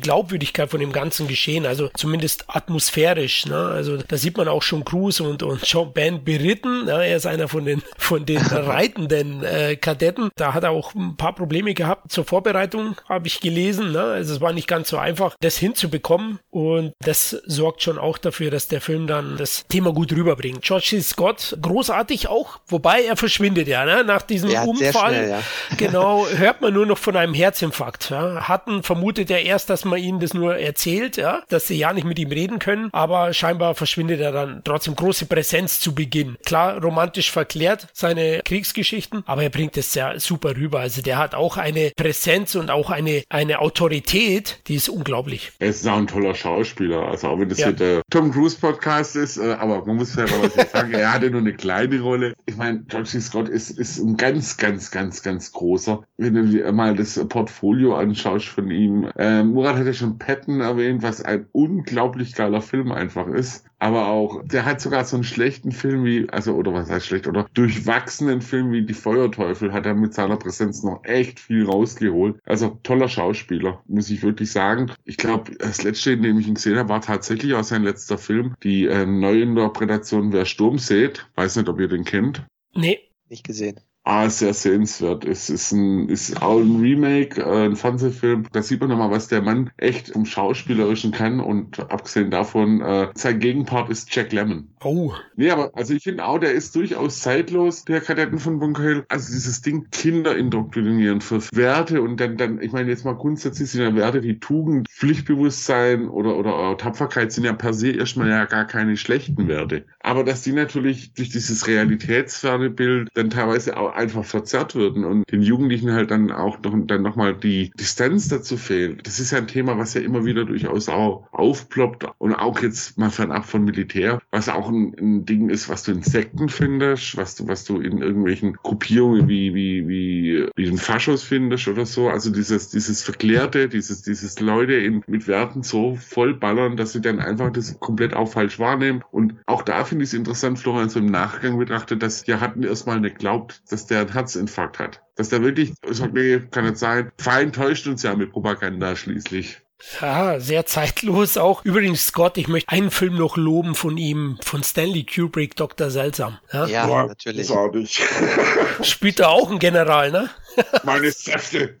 Glaubwürdigkeit von dem ganzen Geschehen. Also zumindest atmosphärisch. Ne? Also da sieht man auch schon Cruz und, und Sean Ben beritten. Ja, er ist einer von den, von den reitenden äh, Kadetten. Da hat er auch ein paar Probleme gehabt zur Vorbereitung, habe ich gelesen. Ne? Also es war nicht ganz so einfach, das hinzubekommen. Und das sorgt schon auch dafür, dass der Film dann das Thema gut rüberbringt. George C. Scott, großartig auch, wobei er verschwindet ja, ne? nach diesem ja, Unfall. Schnell, ja. genau, hört man nur noch von einem Herzinfarkt. Ja? Hatten vermutet er erst, dass man ihnen das nur erzählt, ja, dass sie ja nicht mit ihm reden können, aber scheinbar verschwindet er dann trotzdem große Präsenz zu Beginn. Klar, romantisch verklärt seine Kriegsgeschichten, aber er bringt es ja super rüber. Also der hat auch eine Präsenz und auch eine, eine Autorität, die ist unglaublich. Er ist auch ein toller Schauspieler. Also auch wenn das ja. hier der Tom Cruise Podcast ist, äh, aber man muss fairerweise sagen, er hatte nur eine kleine Rolle. Ich meine, George C. Scott ist, ist ein ganz, ganz, ganz, ganz großer. Wenn du dir mal das Portfolio anschaust von ihm. Äh, Murat hat ja schon Patton erwähnt, was ein unglaublich geiler Film einfach ist aber auch, der hat sogar so einen schlechten Film wie, also, oder was heißt schlecht, oder durchwachsenen Film wie Die Feuerteufel hat er mit seiner Präsenz noch echt viel rausgeholt. Also, toller Schauspieler, muss ich wirklich sagen. Ich glaube, das letzte, in dem ich ihn gesehen habe, war tatsächlich auch sein letzter Film, die äh, Neuinterpretation Wer Sturm sät. Weiß nicht, ob ihr den kennt. Nee. Nicht gesehen. Ah, sehr sehenswert. Es ist ein, ist auch ein Remake, äh, ein Fernsehfilm. Da sieht man nochmal, was der Mann echt vom Schauspielerischen kann. Und abgesehen davon, äh, sein Gegenpart ist Jack Lemmon. Oh. Nee, aber also ich finde auch, der ist durchaus zeitlos, der Kadetten von Bunker Hill. Also dieses Ding, Kinder indoktrinieren für Werte und dann, dann, ich meine jetzt mal grundsätzlich sind ja Werte wie Tugend, Pflichtbewusstsein oder, oder Tapferkeit sind ja per se erstmal ja gar keine schlechten Werte. Aber dass die natürlich durch dieses realitätsferne Bild dann teilweise auch einfach verzerrt würden und den Jugendlichen halt dann auch noch, dann nochmal die Distanz dazu fehlt. Das ist ja ein Thema, was ja immer wieder durchaus auch aufploppt und auch jetzt mal fernab von Militär, was auch ein, ein Ding ist, was du in Sekten findest, was du, was du in irgendwelchen Gruppierungen wie, wie, wie, wie den Faschos findest oder so. Also dieses, dieses Verklärte, dieses, dieses Leute in, mit Werten so vollballern, dass sie dann einfach das komplett auch falsch wahrnehmen. Und auch da finde ich es interessant, Florian, so im Nachgang betrachtet, dass ja hatten erstmal nicht glaubt, dass der einen Herzinfarkt hat. Dass der wirklich sagt, nee, kann nicht sein. Fein täuscht uns ja mit Propaganda schließlich. Ja, sehr zeitlos auch. Übrigens, Scott, ich möchte einen Film noch loben von ihm, von Stanley Kubrick, Dr. Seltsam. Ja, ja Boah, natürlich. Spielt da auch ein General, ne? Meine Säfte.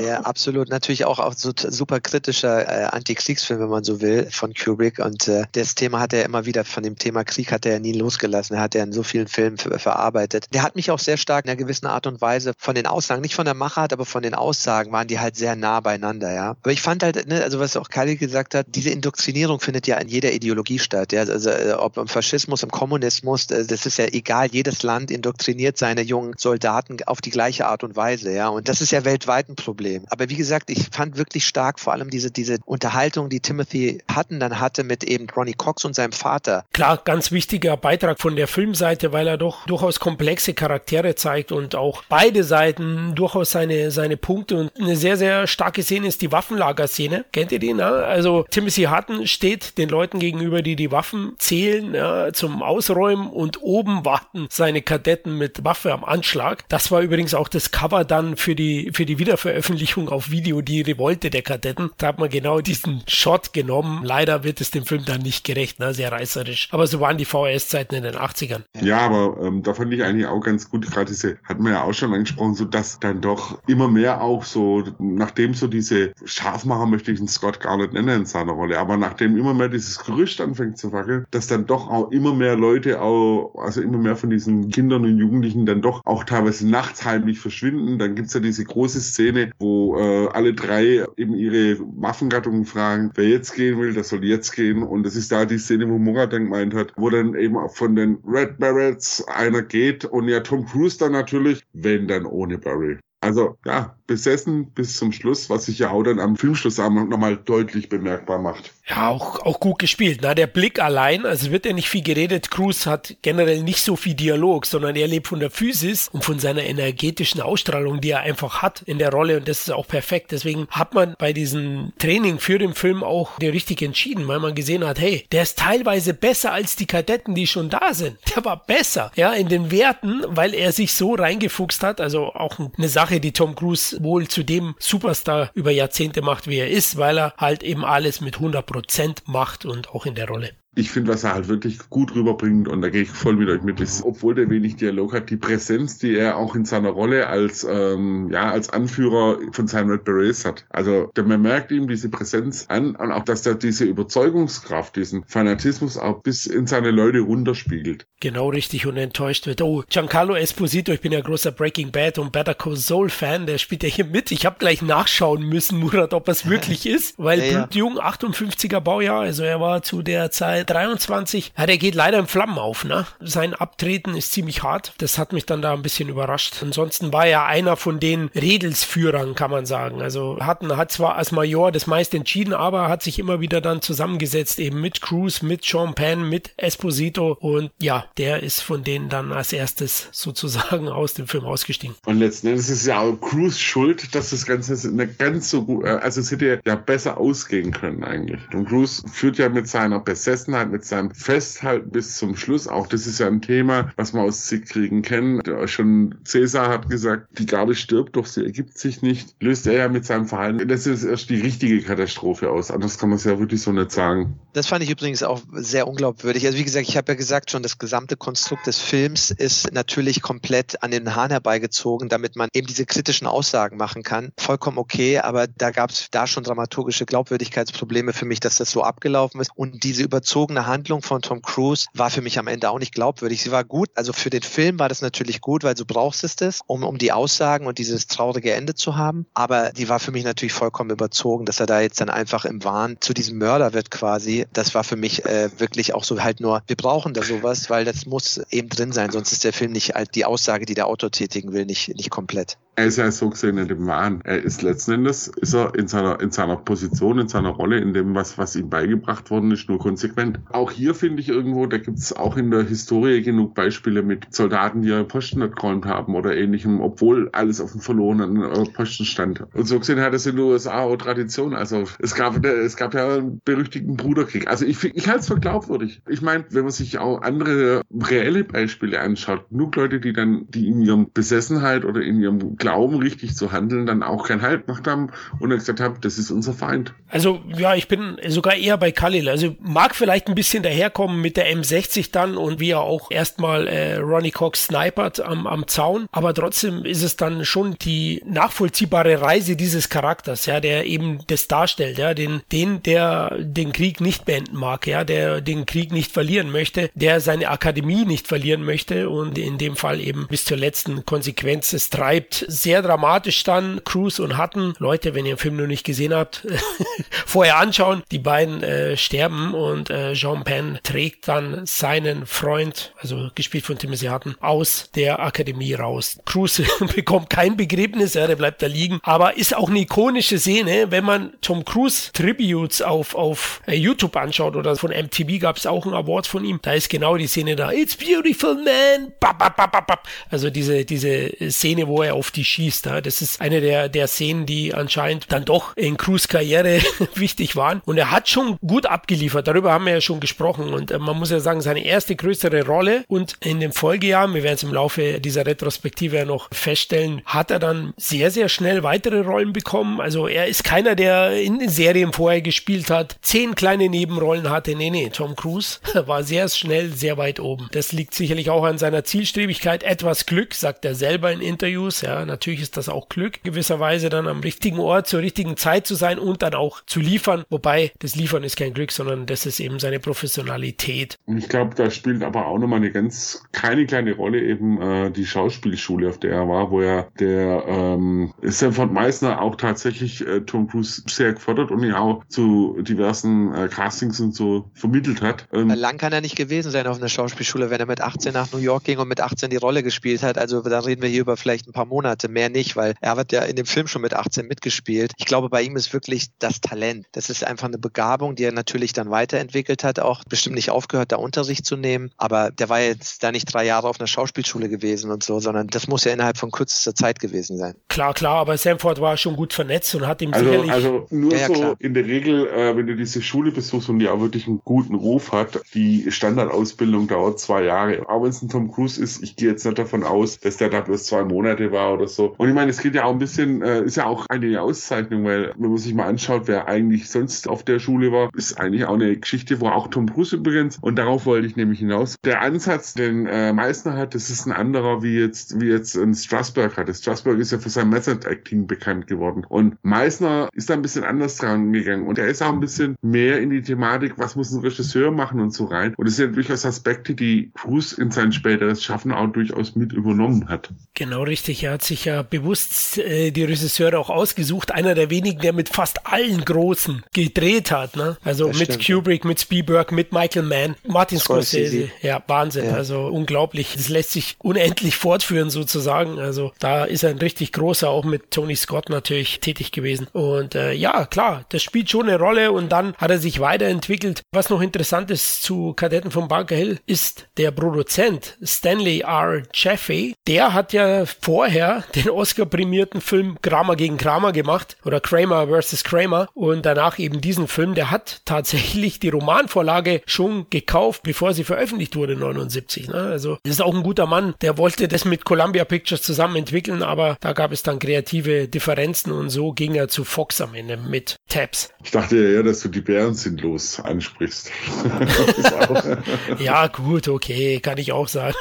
Ja, absolut. Natürlich auch, auch so super kritischer äh, Antikriegsfilm, wenn man so will, von Kubrick. Und äh, das Thema hat er immer wieder, von dem Thema Krieg hat er nie losgelassen. Er hat ja in so vielen Filmen verarbeitet. Der hat mich auch sehr stark in einer gewissen Art und Weise von den Aussagen, nicht von der Machart, aber von den Aussagen waren die halt sehr nah beieinander, ja. Aber ich fand halt, ne, also was auch Kali gesagt hat, diese Indoktrinierung findet ja in jeder Ideologie statt. Ja? Also äh, ob im Faschismus, im Kommunismus, äh, das ist ja egal, jedes Land indoktriniert seine jungen Soldaten auf die gleiche Art und Weise, ja. Und das ist ja weltweit ein Problem. Aber wie gesagt, ich fand wirklich stark vor allem diese, diese Unterhaltung, die Timothy Hutton dann hatte mit eben Ronnie Cox und seinem Vater. Klar, ganz wichtiger Beitrag von der Filmseite, weil er doch durchaus komplexe Charaktere zeigt und auch beide Seiten durchaus seine, seine Punkte und eine sehr, sehr starke Szene ist die Waffenlagerszene. Kennt ihr die? Ne? Also Timothy Hutton steht den Leuten gegenüber, die die Waffen zählen, ja, zum Ausräumen und oben warten seine Kadetten mit Waffe am Anschlag. Das war übrigens auch das Cover dann für die, für die Wiederveröffentlichung auf Video, die Revolte der Kadetten. Da hat man genau diesen Shot genommen. Leider wird es dem Film dann nicht gerecht, ne? sehr reißerisch. Aber so waren die VHS-Zeiten in den 80ern. Ja, aber ähm, da fand ich eigentlich auch ganz gut, gerade diese, hat man ja auch schon angesprochen, so dass dann doch immer mehr auch so, nachdem so diese Scharfmacher möchte ich den Scott gar nicht nennen in seiner Rolle, aber nachdem immer mehr dieses Gerücht anfängt zu wackeln, dass dann doch auch immer mehr Leute auch, also immer mehr von diesen Kindern und Jugendlichen dann doch auch teilweise nachts heim heimlich verschwinden. Dann gibt's ja diese große Szene, wo äh, alle drei eben ihre Waffengattungen fragen, wer jetzt gehen will, der soll jetzt gehen. Und das ist da die Szene, wo Murat dann gemeint hat, wo dann eben von den Red Barretts einer geht und ja Tom Cruise dann natürlich, wenn dann ohne Barry. Also ja, besessen bis zum Schluss, was sich ja auch dann am Filmschlussabend nochmal deutlich bemerkbar macht. Ja, auch, auch gut gespielt. Na, der Blick allein, also wird ja nicht viel geredet. Cruz hat generell nicht so viel Dialog, sondern er lebt von der Physis und von seiner energetischen Ausstrahlung, die er einfach hat in der Rolle und das ist auch perfekt. Deswegen hat man bei diesem Training für den Film auch richtig entschieden, weil man gesehen hat, hey, der ist teilweise besser als die Kadetten, die schon da sind. Der war besser, ja, in den Werten, weil er sich so reingefuchst hat. Also auch eine Sache, die Tom Cruise wohl zu dem Superstar über Jahrzehnte macht, wie er ist, weil er halt eben alles mit 100 Prozent macht und auch in der Rolle ich finde, was er halt wirklich gut rüberbringt, und da gehe ich voll mit euch mit, ist, obwohl der wenig Dialog hat, die Präsenz, die er auch in seiner Rolle als, ähm, ja, als Anführer von seinen Red Berets hat. Also, der, man merkt ihm diese Präsenz an und auch, dass er diese Überzeugungskraft, diesen Fanatismus auch bis in seine Leute runterspiegelt. Genau richtig und enttäuscht wird. Oh, Giancarlo Esposito, ich bin ja großer Breaking Bad und Better Call Saul Fan, der spielt ja hier mit. Ich habe gleich nachschauen müssen, Murat, ob es wirklich ist, weil ja, ja. Blutjung, 58er Baujahr, also er war zu der Zeit 23, ja, der geht leider in Flammen auf, ne? Sein Abtreten ist ziemlich hart. Das hat mich dann da ein bisschen überrascht. Ansonsten war er einer von den Redelsführern, kann man sagen. Also hatten, hat zwar als Major das meiste entschieden, aber hat sich immer wieder dann zusammengesetzt, eben mit Cruz, mit Sean Penn, mit Esposito und ja, der ist von denen dann als erstes sozusagen aus dem Film ausgestiegen. Und letzten Endes ist ja auch Cruz schuld, dass das Ganze nicht ganz so gut, äh, also es hätte ja besser ausgehen können eigentlich. Und Cruz führt ja mit seiner Besessenheit Gelassenheit, mit seinem Festhalten bis zum Schluss. Auch das ist ja ein Thema, was man aus Siegkriegen kennt. Schon Cäsar hat gesagt, die Garde stirbt, doch sie ergibt sich nicht. Löst er ja mit seinem Verhalten. Das ist erst die richtige Katastrophe aus. Anders kann man es ja wirklich so nicht sagen. Das fand ich übrigens auch sehr unglaubwürdig. Also wie gesagt, ich habe ja gesagt schon, das gesamte Konstrukt des Films ist natürlich komplett an den Hahn herbeigezogen, damit man eben diese kritischen Aussagen machen kann. Vollkommen okay, aber da gab es da schon dramaturgische Glaubwürdigkeitsprobleme für mich, dass das so abgelaufen ist. Und diese Überzeugung überzogene Handlung von Tom Cruise war für mich am Ende auch nicht glaubwürdig. Sie war gut, also für den Film war das natürlich gut, weil so brauchst es das, um, um die Aussagen und dieses traurige Ende zu haben. Aber die war für mich natürlich vollkommen überzogen, dass er da jetzt dann einfach im Wahn zu diesem Mörder wird quasi. Das war für mich äh, wirklich auch so halt nur, wir brauchen da sowas, weil das muss eben drin sein, sonst ist der Film nicht halt die Aussage, die der Autor tätigen will, nicht, nicht komplett. Er ist ja so gesehen in dem Wahn. Er ist letzten Endes, ist er in seiner, in seiner Position, in seiner Rolle, in dem, was, was ihm beigebracht worden ist, nur konsequent. Auch hier finde ich irgendwo, da gibt es auch in der Historie genug Beispiele mit Soldaten, die ihre Posten nicht geräumt haben oder ähnlichem, obwohl alles auf dem verlorenen äh, Posten stand. Und so gesehen hat es in den USA auch Tradition. Also es gab, es gab ja einen berüchtigten Bruderkrieg. Also ich, ich halte es für glaubwürdig. Ich meine, wenn man sich auch andere reelle Beispiele anschaut, genug Leute, die dann, die in ihrem Besessenheit oder in ihrem Glauben richtig zu handeln, dann auch keinen Halt gemacht haben und dann gesagt haben, das ist unser Feind. Also ja, ich bin sogar eher bei Khalil. Also mag vielleicht ein bisschen daherkommen mit der M60 dann und wie er auch erstmal äh, Ronnie Cox snipert am, am Zaun, aber trotzdem ist es dann schon die nachvollziehbare Reise dieses Charakters, ja, der eben das darstellt, ja, den, den, der den Krieg nicht beenden mag, ja, der den Krieg nicht verlieren möchte, der seine Akademie nicht verlieren möchte und in dem Fall eben bis zur letzten Konsequenz es treibt sehr dramatisch dann. Cruz und Hutton, Leute, wenn ihr den Film noch nicht gesehen habt, vorher anschauen. Die beiden äh, sterben und äh, Jean Penn trägt dann seinen Freund, also gespielt von Timothy Hutton, aus der Akademie raus. Cruz bekommt kein Begräbnis, ja, der bleibt da liegen, aber ist auch eine ikonische Szene, wenn man Tom Cruise Tributes auf, auf äh, YouTube anschaut oder von MTV gab es auch einen Award von ihm, da ist genau die Szene da, It's beautiful man, bap, bap, bap, bap. also diese, diese Szene, wo er auf die schießt. Ja. Das ist eine der, der Szenen, die anscheinend dann doch in Cruz Karriere wichtig waren. Und er hat schon gut abgeliefert. Darüber haben wir ja schon gesprochen. Und äh, man muss ja sagen, seine erste größere Rolle und in den Folgejahren, wir werden es im Laufe dieser Retrospektive ja noch feststellen, hat er dann sehr, sehr schnell weitere Rollen bekommen. Also er ist keiner, der in Serien vorher gespielt hat, zehn kleine Nebenrollen hatte. Nee, nee, Tom Cruise war sehr schnell sehr weit oben. Das liegt sicherlich auch an seiner Zielstrebigkeit. Etwas Glück, sagt er selber in Interviews. Ja, natürlich ist das auch Glück, gewisserweise dann am richtigen Ort zur richtigen Zeit zu sein und dann auch zu liefern. Wobei das Liefern ist kein Glück, sondern das ist eben seine Professionalität. Und ich glaube, da spielt aber auch nochmal eine ganz keine kleine Rolle eben äh, die Schauspielschule, auf der er war, wo er der ähm, Sanford Meisner auch tatsächlich äh, Tom Cruise sehr gefördert und ihn auch zu diversen äh, Castings und so vermittelt hat. Ähm, Lang kann er nicht gewesen sein auf einer Schauspielschule, wenn er mit 18 nach New York ging und mit 18 die Rolle gespielt hat. Also da reden wir hier über vielleicht ein paar Monate, mehr nicht, weil er hat ja in dem Film schon mit 18 mitgespielt. Ich glaube, bei ihm ist wirklich das Talent. Das ist einfach eine Begabung, die er natürlich dann weiterentwickelt hat, auch bestimmt nicht aufgehört, da Unterricht zu nehmen. Aber der war jetzt da nicht drei Jahre auf einer Schauspielschule gewesen und so, sondern das muss ja innerhalb von kürzester Zeit gewesen sein. Klar, klar, aber Sanford war schon gut vernetzt und hat ihm also, sicherlich... Also nur ja, ja, so klar. in der Regel, äh, wenn du diese Schule besuchst und die auch wirklich einen guten Ruf hat, die Standardausbildung dauert zwei Jahre. Auch wenn es ein Tom Cruise ist, ich gehe jetzt nicht davon aus, dass der da bloß zwei Monate war oder so. Und ich meine, es geht ja auch ein bisschen, äh, ist ja auch eine Auszeichnung, weil wenn man sich mal anschaut, wer eigentlich sonst auf der Schule war, ist eigentlich auch eine Geschichte, wo auch Tom Cruise übrigens, und darauf wollte ich nämlich hinaus, der Ansatz, den äh, Meissner hat, das ist ein anderer, wie jetzt, wie jetzt ein Strasberg hatte. Strasberg ist ja für sein Method Acting bekannt geworden. Und Meissner ist da ein bisschen anders dran gegangen. Und er ist auch ein bisschen mehr in die Thematik, was muss ein Regisseur machen und so rein. Und es sind durchaus Aspekte, die Cruise in sein späteres Schaffen auch durchaus mit übernommen hat. Genau richtig. Er hat sich ja bewusst äh, die Regisseure auch ausgesucht. Einer der wenigen, der mit fast allen Großen gedreht hat. Ne? Also das mit stimmt, Kubrick, ja. mit Spielberg, mit Michael Mann, Martin Scorsese. Ja, Wahnsinn. Ja. Also unglaublich. Das lässt sich unendlich fortführen sozusagen. Also da ist er ein richtig großer, auch mit Tony Scott natürlich tätig gewesen. Und äh, ja, klar, das spielt schon eine Rolle und dann hat er sich weiterentwickelt. Was noch interessant ist zu Kadetten von Bunker Hill, ist der Produzent Stanley R. Jeffy. Der hat ja vorher den Oscar-prämierten Film Kramer gegen Kramer gemacht oder Kramer vs. Kramer und danach eben diesen Film. Der hat tatsächlich die Romanvorlage schon gekauft, bevor sie veröffentlicht wurde, 79. Ne? Also das ist auch ein guter Mann. Der wollte das mit Columbia Pictures zusammen entwickeln, aber da gab es dann kreative Differenzen und so ging er zu Fox am Ende mit Tabs. Ich dachte ja, dass du die Bären sinnlos ansprichst. ja, gut, okay, kann ich auch sagen.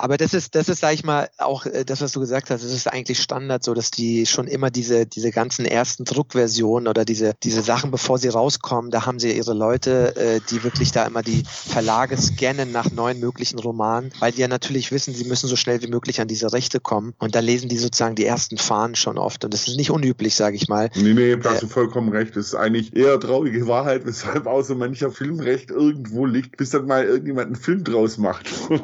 Aber das ist, das ist, sag ich mal, auch äh, das, was du gesagt hast, das ist eigentlich Standard, so dass die schon immer diese, diese ganzen ersten Druckversionen oder diese, diese Sachen, bevor sie rauskommen, da haben sie ihre Leute, äh, die wirklich da immer die Verlage scannen nach neuen möglichen Romanen, weil die ja natürlich wissen, sie müssen so schnell wie möglich an diese Rechte kommen. Und da lesen die sozusagen die ersten Fahnen schon oft. Und das ist nicht unüblich, sage ich mal. Nee, nee, da hast du vollkommen recht. Das ist eigentlich eher traurige Wahrheit, weshalb auch so mancher Filmrecht irgendwo liegt, bis dann mal irgendjemand einen Film draus macht.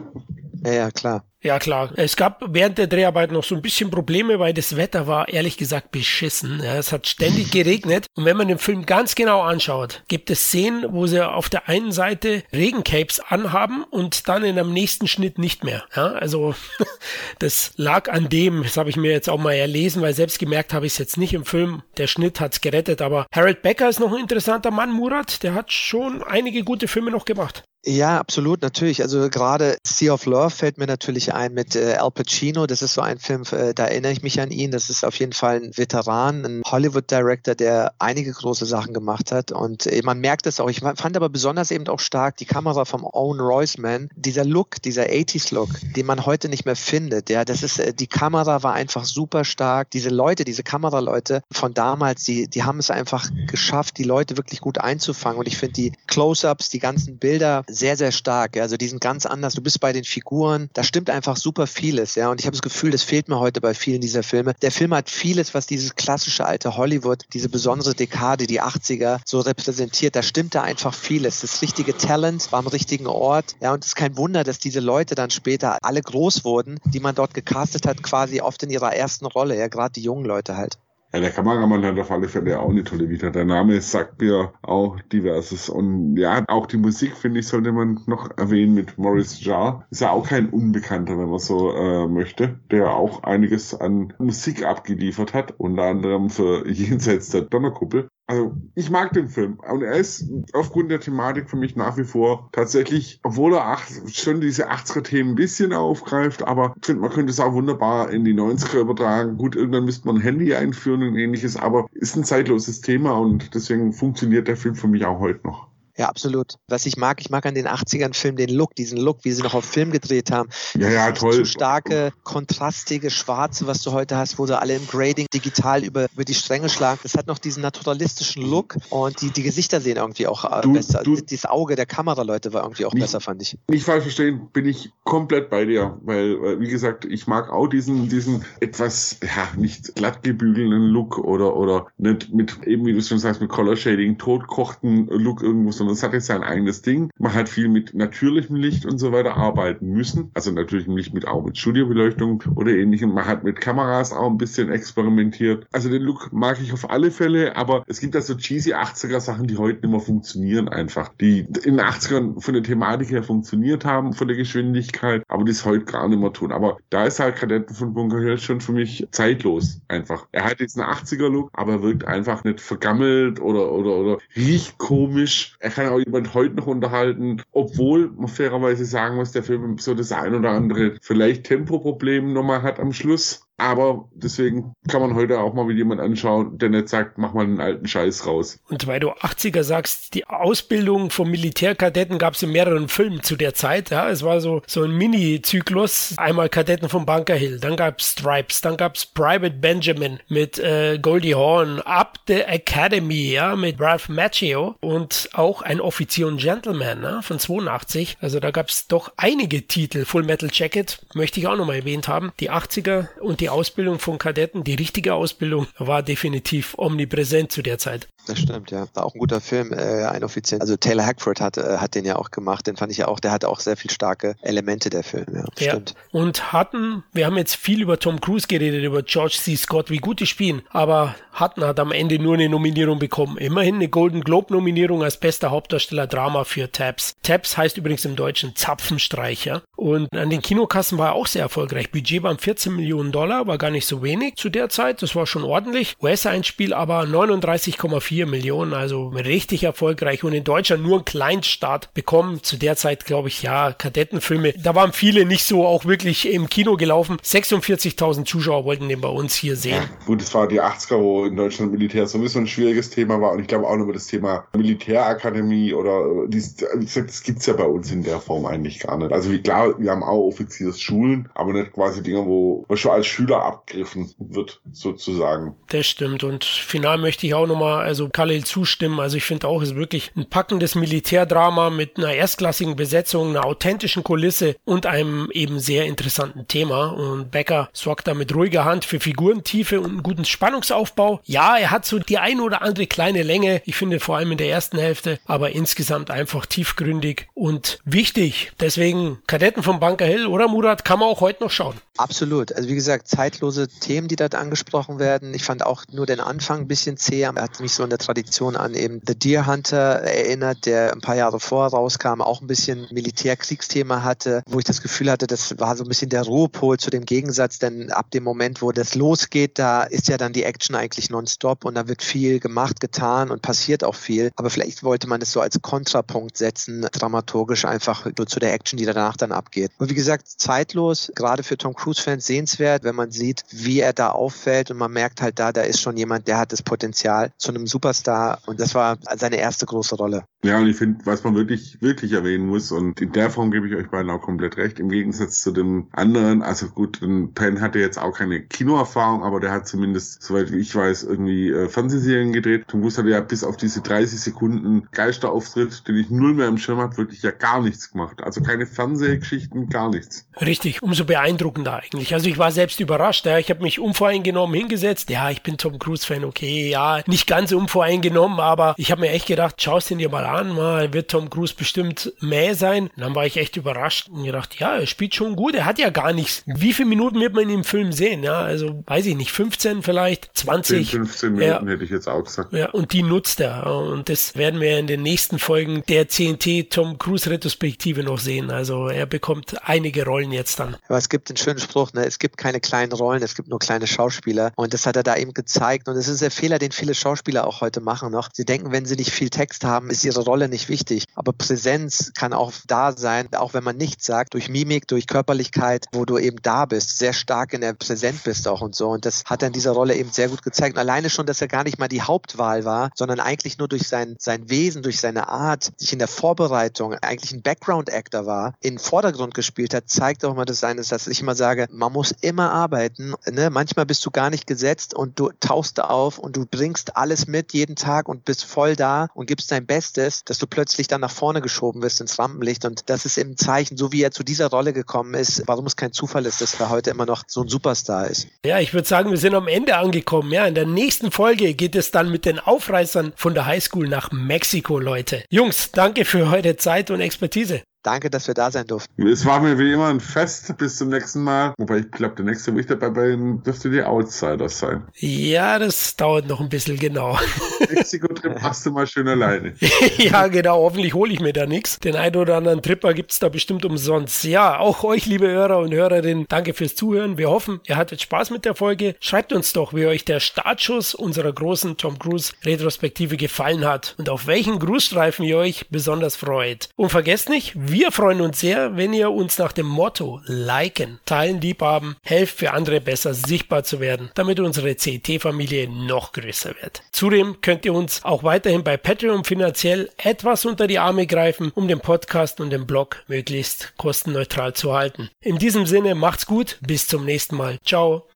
Ja, ja, klar. Ja, klar. Es gab während der Dreharbeit noch so ein bisschen Probleme, weil das Wetter war ehrlich gesagt beschissen. Ja, es hat ständig geregnet. Und wenn man den Film ganz genau anschaut, gibt es Szenen, wo sie auf der einen Seite Regencapes anhaben und dann in einem nächsten Schnitt nicht mehr. Ja, also das lag an dem, das habe ich mir jetzt auch mal erlesen, weil selbst gemerkt habe ich es jetzt nicht im Film. Der Schnitt hat es gerettet, aber Harold Becker ist noch ein interessanter Mann, Murat. Der hat schon einige gute Filme noch gemacht. Ja, absolut, natürlich. Also gerade Sea of Love fällt mir natürlich ein mit äh, Al Pacino. Das ist so ein Film, äh, da erinnere ich mich an ihn. Das ist auf jeden Fall ein Veteran, ein Hollywood-Director, der einige große Sachen gemacht hat. Und äh, man merkt es auch. Ich fand aber besonders eben auch stark die Kamera vom Owen Royceman. Dieser Look, dieser 80s-Look, den man heute nicht mehr findet. Ja, das ist, äh, die Kamera war einfach super stark. Diese Leute, diese Kameraleute von damals, die, die haben es einfach geschafft, die Leute wirklich gut einzufangen. Und ich finde die Close-Ups, die ganzen Bilder, sehr, sehr stark. Ja. Also die sind ganz anders. Du bist bei den Figuren, da stimmt einfach super vieles. Ja. Und ich habe das Gefühl, das fehlt mir heute bei vielen dieser Filme. Der Film hat vieles, was dieses klassische alte Hollywood, diese besondere Dekade, die 80er, so repräsentiert. Da stimmt da einfach vieles. Das richtige Talent war am richtigen Ort. Ja, und es ist kein Wunder, dass diese Leute dann später alle groß wurden, die man dort gecastet hat, quasi oft in ihrer ersten Rolle. Ja, gerade die jungen Leute halt. Ja, der Kameramann hat auf alle Fälle auch eine tolle Vita. Der Name sagt mir auch diverses. Und ja, auch die Musik, finde ich, sollte man noch erwähnen mit Maurice Jarre. Ist ja auch kein Unbekannter, wenn man so äh, möchte, der auch einiges an Musik abgeliefert hat, unter anderem für Jenseits der Donnerkuppel. Also ich mag den Film und er ist aufgrund der Thematik für mich nach wie vor tatsächlich, obwohl er acht, schon diese 80er-Themen ein bisschen aufgreift, aber ich finde, man könnte es auch wunderbar in die 90er übertragen. Gut, irgendwann müsste man ein Handy einführen und ähnliches, aber ist ein zeitloses Thema und deswegen funktioniert der Film für mich auch heute noch. Ja, absolut. Was ich mag, ich mag an den 80ern Film den Look, diesen Look, wie sie noch auf Film gedreht haben. Ja, ja, toll. Zu starke, kontrastige, schwarze, was du heute hast, wo sie alle im Grading digital über, über die Stränge schlagen. Das hat noch diesen naturalistischen Look und die, die Gesichter sehen irgendwie auch äh, du, besser. Du, das Auge der Kameraleute war irgendwie auch nicht, besser, fand ich. Nicht falsch verstehen, bin ich komplett bei dir, weil, wie gesagt, ich mag auch diesen, diesen etwas, ja, nicht glattgebügelnden Look oder, oder nicht mit, eben wie du schon sagst, mit Color Shading, totkochten Look irgendwo, sondern es hat jetzt sein eigenes Ding. Man hat viel mit natürlichem Licht und so weiter arbeiten müssen. Also natürlich nicht mit auch mit Studiobeleuchtung oder ähnlichem. Man hat mit Kameras auch ein bisschen experimentiert. Also den Look mag ich auf alle Fälle, aber es gibt da so cheesy 80er Sachen, die heute nicht mehr funktionieren einfach. Die in den 80ern von der Thematik her funktioniert haben, von der Geschwindigkeit, aber die es heute gar nicht mehr tun. Aber da ist halt Kadetten von Bunker Hill schon für mich zeitlos einfach. Er hat jetzt einen 80er Look, aber er wirkt einfach nicht vergammelt oder, oder, oder riecht komisch. Er kann auch jemand heute noch unterhalten, obwohl man fairerweise sagen muss, der Film so das ein oder andere vielleicht Tempoproblem nochmal hat am Schluss. Aber deswegen kann man heute auch mal mit jemand anschauen, der nicht sagt, mach mal einen alten Scheiß raus. Und weil du 80er sagst, die Ausbildung vom Militärkadetten gab es in mehreren Filmen zu der Zeit. Ja, es war so, so ein Mini-Zyklus. Einmal Kadetten vom Bunker Hill, dann gab es Stripes, dann gab es Private Benjamin mit äh, Goldie Hawn, Up the Academy, ja, mit Ralph Macchio und auch ein Offizier und Gentleman ne, von 82. Also da gab es doch einige Titel. Full Metal Jacket möchte ich auch nochmal erwähnt haben. Die 80er und die die Ausbildung von Kadetten, die richtige Ausbildung, war definitiv omnipräsent zu der Zeit. Das stimmt, ja. War auch ein guter Film, äh, ein Offizier. Also Taylor Hackford hat, äh, hat den ja auch gemacht. Den fand ich ja auch, der hatte auch sehr viel starke Elemente, der Film, ja. ja. Stimmt. Und hatten, wir haben jetzt viel über Tom Cruise geredet, über George C. Scott, wie gut die spielen, aber Hutton hat am Ende nur eine Nominierung bekommen. Immerhin eine Golden Globe Nominierung als bester Hauptdarsteller Drama für Tabs. Tabs heißt übrigens im Deutschen Zapfenstreicher. Und an den Kinokassen war er auch sehr erfolgreich. Budget waren 14 Millionen Dollar, war gar nicht so wenig zu der Zeit. Das war schon ordentlich. US-Einspiel aber 39,4 4 Millionen, also richtig erfolgreich und in Deutschland nur einen Kleinstart bekommen. Zu der Zeit, glaube ich, ja, Kadettenfilme, da waren viele nicht so auch wirklich im Kino gelaufen. 46.000 Zuschauer wollten den bei uns hier sehen. Gut, es war die 80er, wo in Deutschland Militär sowieso ein schwieriges Thema war und ich glaube auch über das Thema Militärakademie oder dies, das gibt's ja bei uns in der Form eigentlich gar nicht. Also wie klar, wir haben auch Offiziersschulen, aber nicht quasi Dinge, wo man schon als Schüler abgriffen wird, sozusagen. Das stimmt und final möchte ich auch nochmal, also Khalil zustimmen. Also ich finde auch, es ist wirklich ein packendes Militärdrama mit einer erstklassigen Besetzung, einer authentischen Kulisse und einem eben sehr interessanten Thema. Und Becker sorgt da mit ruhiger Hand für Figurentiefe und einen guten Spannungsaufbau. Ja, er hat so die ein oder andere kleine Länge. Ich finde vor allem in der ersten Hälfte, aber insgesamt einfach tiefgründig und wichtig. Deswegen Kadetten vom Bunker Hill oder Murat kann man auch heute noch schauen. Absolut. Also wie gesagt, zeitlose Themen, die dort angesprochen werden. Ich fand auch nur den Anfang ein bisschen zäh. Er hat mich so in Tradition an eben The Deer Hunter erinnert, der ein paar Jahre vorher rauskam, auch ein bisschen Militärkriegsthema hatte, wo ich das Gefühl hatte, das war so ein bisschen der Ruhepol zu dem Gegensatz, denn ab dem Moment, wo das losgeht, da ist ja dann die Action eigentlich nonstop und da wird viel gemacht, getan und passiert auch viel. Aber vielleicht wollte man es so als Kontrapunkt setzen, dramaturgisch einfach nur zu der Action, die danach dann abgeht. Und wie gesagt, zeitlos, gerade für Tom Cruise-Fans sehenswert, wenn man sieht, wie er da auffällt und man merkt halt da, da ist schon jemand, der hat das Potenzial zu einem Superstar und das war seine erste große Rolle. Ja, und ich finde, was man wirklich, wirklich erwähnen muss, und in der Form gebe ich euch beiden auch komplett recht, im Gegensatz zu dem anderen, also gut, Penn hatte jetzt auch keine Kinoerfahrung, aber der hat zumindest, soweit ich weiß, irgendwie äh, Fernsehserien gedreht. Tom Cruise hatte ja bis auf diese 30 Sekunden Geisterauftritt, den ich null mehr im Schirm habe, wirklich ja gar nichts gemacht. Also keine Fernsehgeschichten, gar nichts. Richtig, umso beeindruckender eigentlich. Also ich war selbst überrascht. Ja. Ich habe mich unvoreingenommen hingesetzt. Ja, ich bin Tom Cruise-Fan, okay, ja, nicht ganz unvoreingenommen, aber ich habe mir echt gedacht, schaust ihn dir mal an, mal wird Tom Cruise bestimmt mehr sein. Und dann war ich echt überrascht und gedacht, ja, er spielt schon gut. Er hat ja gar nichts. Wie viele Minuten wird man im Film sehen? Ja, also weiß ich nicht, 15 vielleicht, 20. 10, 15 Minuten ja. hätte ich jetzt auch gesagt. Ja, und die nutzt er. Und das werden wir in den nächsten Folgen der CNT Tom Cruise Retrospektive noch sehen. Also er bekommt einige Rollen jetzt dann. Aber es gibt einen schönen Spruch, ne? es gibt keine kleinen Rollen, es gibt nur kleine Schauspieler. Und das hat er da eben gezeigt. Und es ist der Fehler, den viele Schauspieler auch heute machen noch. Sie denken, wenn sie nicht viel Text haben, ist ihre Rolle nicht wichtig. Aber Präsenz kann auch da sein, auch wenn man nichts sagt, durch Mimik, durch Körperlichkeit, wo du eben da bist, sehr stark in der Präsent bist auch und so. Und das hat er in dieser Rolle eben sehr gut gezeigt. Und alleine schon, dass er gar nicht mal die Hauptwahl war, sondern eigentlich nur durch sein, sein Wesen, durch seine Art, sich in der Vorbereitung eigentlich ein Background-Actor war, in den Vordergrund gespielt hat, zeigt auch mal das seines, dass ich immer sage, man muss immer arbeiten. Ne? Manchmal bist du gar nicht gesetzt und du tauchst auf und du bringst alles mit jeden Tag und bist voll da und gibst dein Bestes, dass du plötzlich dann nach vorne geschoben wirst ins Rampenlicht. Und das ist im Zeichen, so wie er zu dieser Rolle gekommen ist, warum es kein Zufall ist, dass er heute immer noch so ein Superstar ist. Ja, ich würde sagen, wir sind am Ende angekommen. Ja, in der nächsten Folge geht es dann mit den Aufreißern von der Highschool nach Mexiko, Leute. Jungs, danke für heute Zeit und Expertise. Danke, dass wir da sein durften. Es war mir wie immer ein Fest. Bis zum nächsten Mal. Wobei ich glaube, der nächste, wo ich dabei bin, dürfte die Outsiders sein. Ja, das dauert noch ein bisschen, genau. Mexiko-Trip machst du mal schön alleine. ja, genau. Hoffentlich hole ich mir da nichts. Den einen oder anderen Tripper gibt es da bestimmt umsonst. Ja, auch euch, liebe Hörer und Hörerinnen, danke fürs Zuhören. Wir hoffen, ihr hattet Spaß mit der Folge. Schreibt uns doch, wie euch der Startschuss unserer großen Tom Cruise Retrospektive gefallen hat und auf welchen Grußstreifen ihr euch besonders freut. Und vergesst nicht, wir wir freuen uns sehr, wenn ihr uns nach dem Motto liken, teilen, liebhaben, helft für andere besser sichtbar zu werden, damit unsere CT-Familie noch größer wird. Zudem könnt ihr uns auch weiterhin bei Patreon finanziell etwas unter die Arme greifen, um den Podcast und den Blog möglichst kostenneutral zu halten. In diesem Sinne macht's gut, bis zum nächsten Mal. Ciao.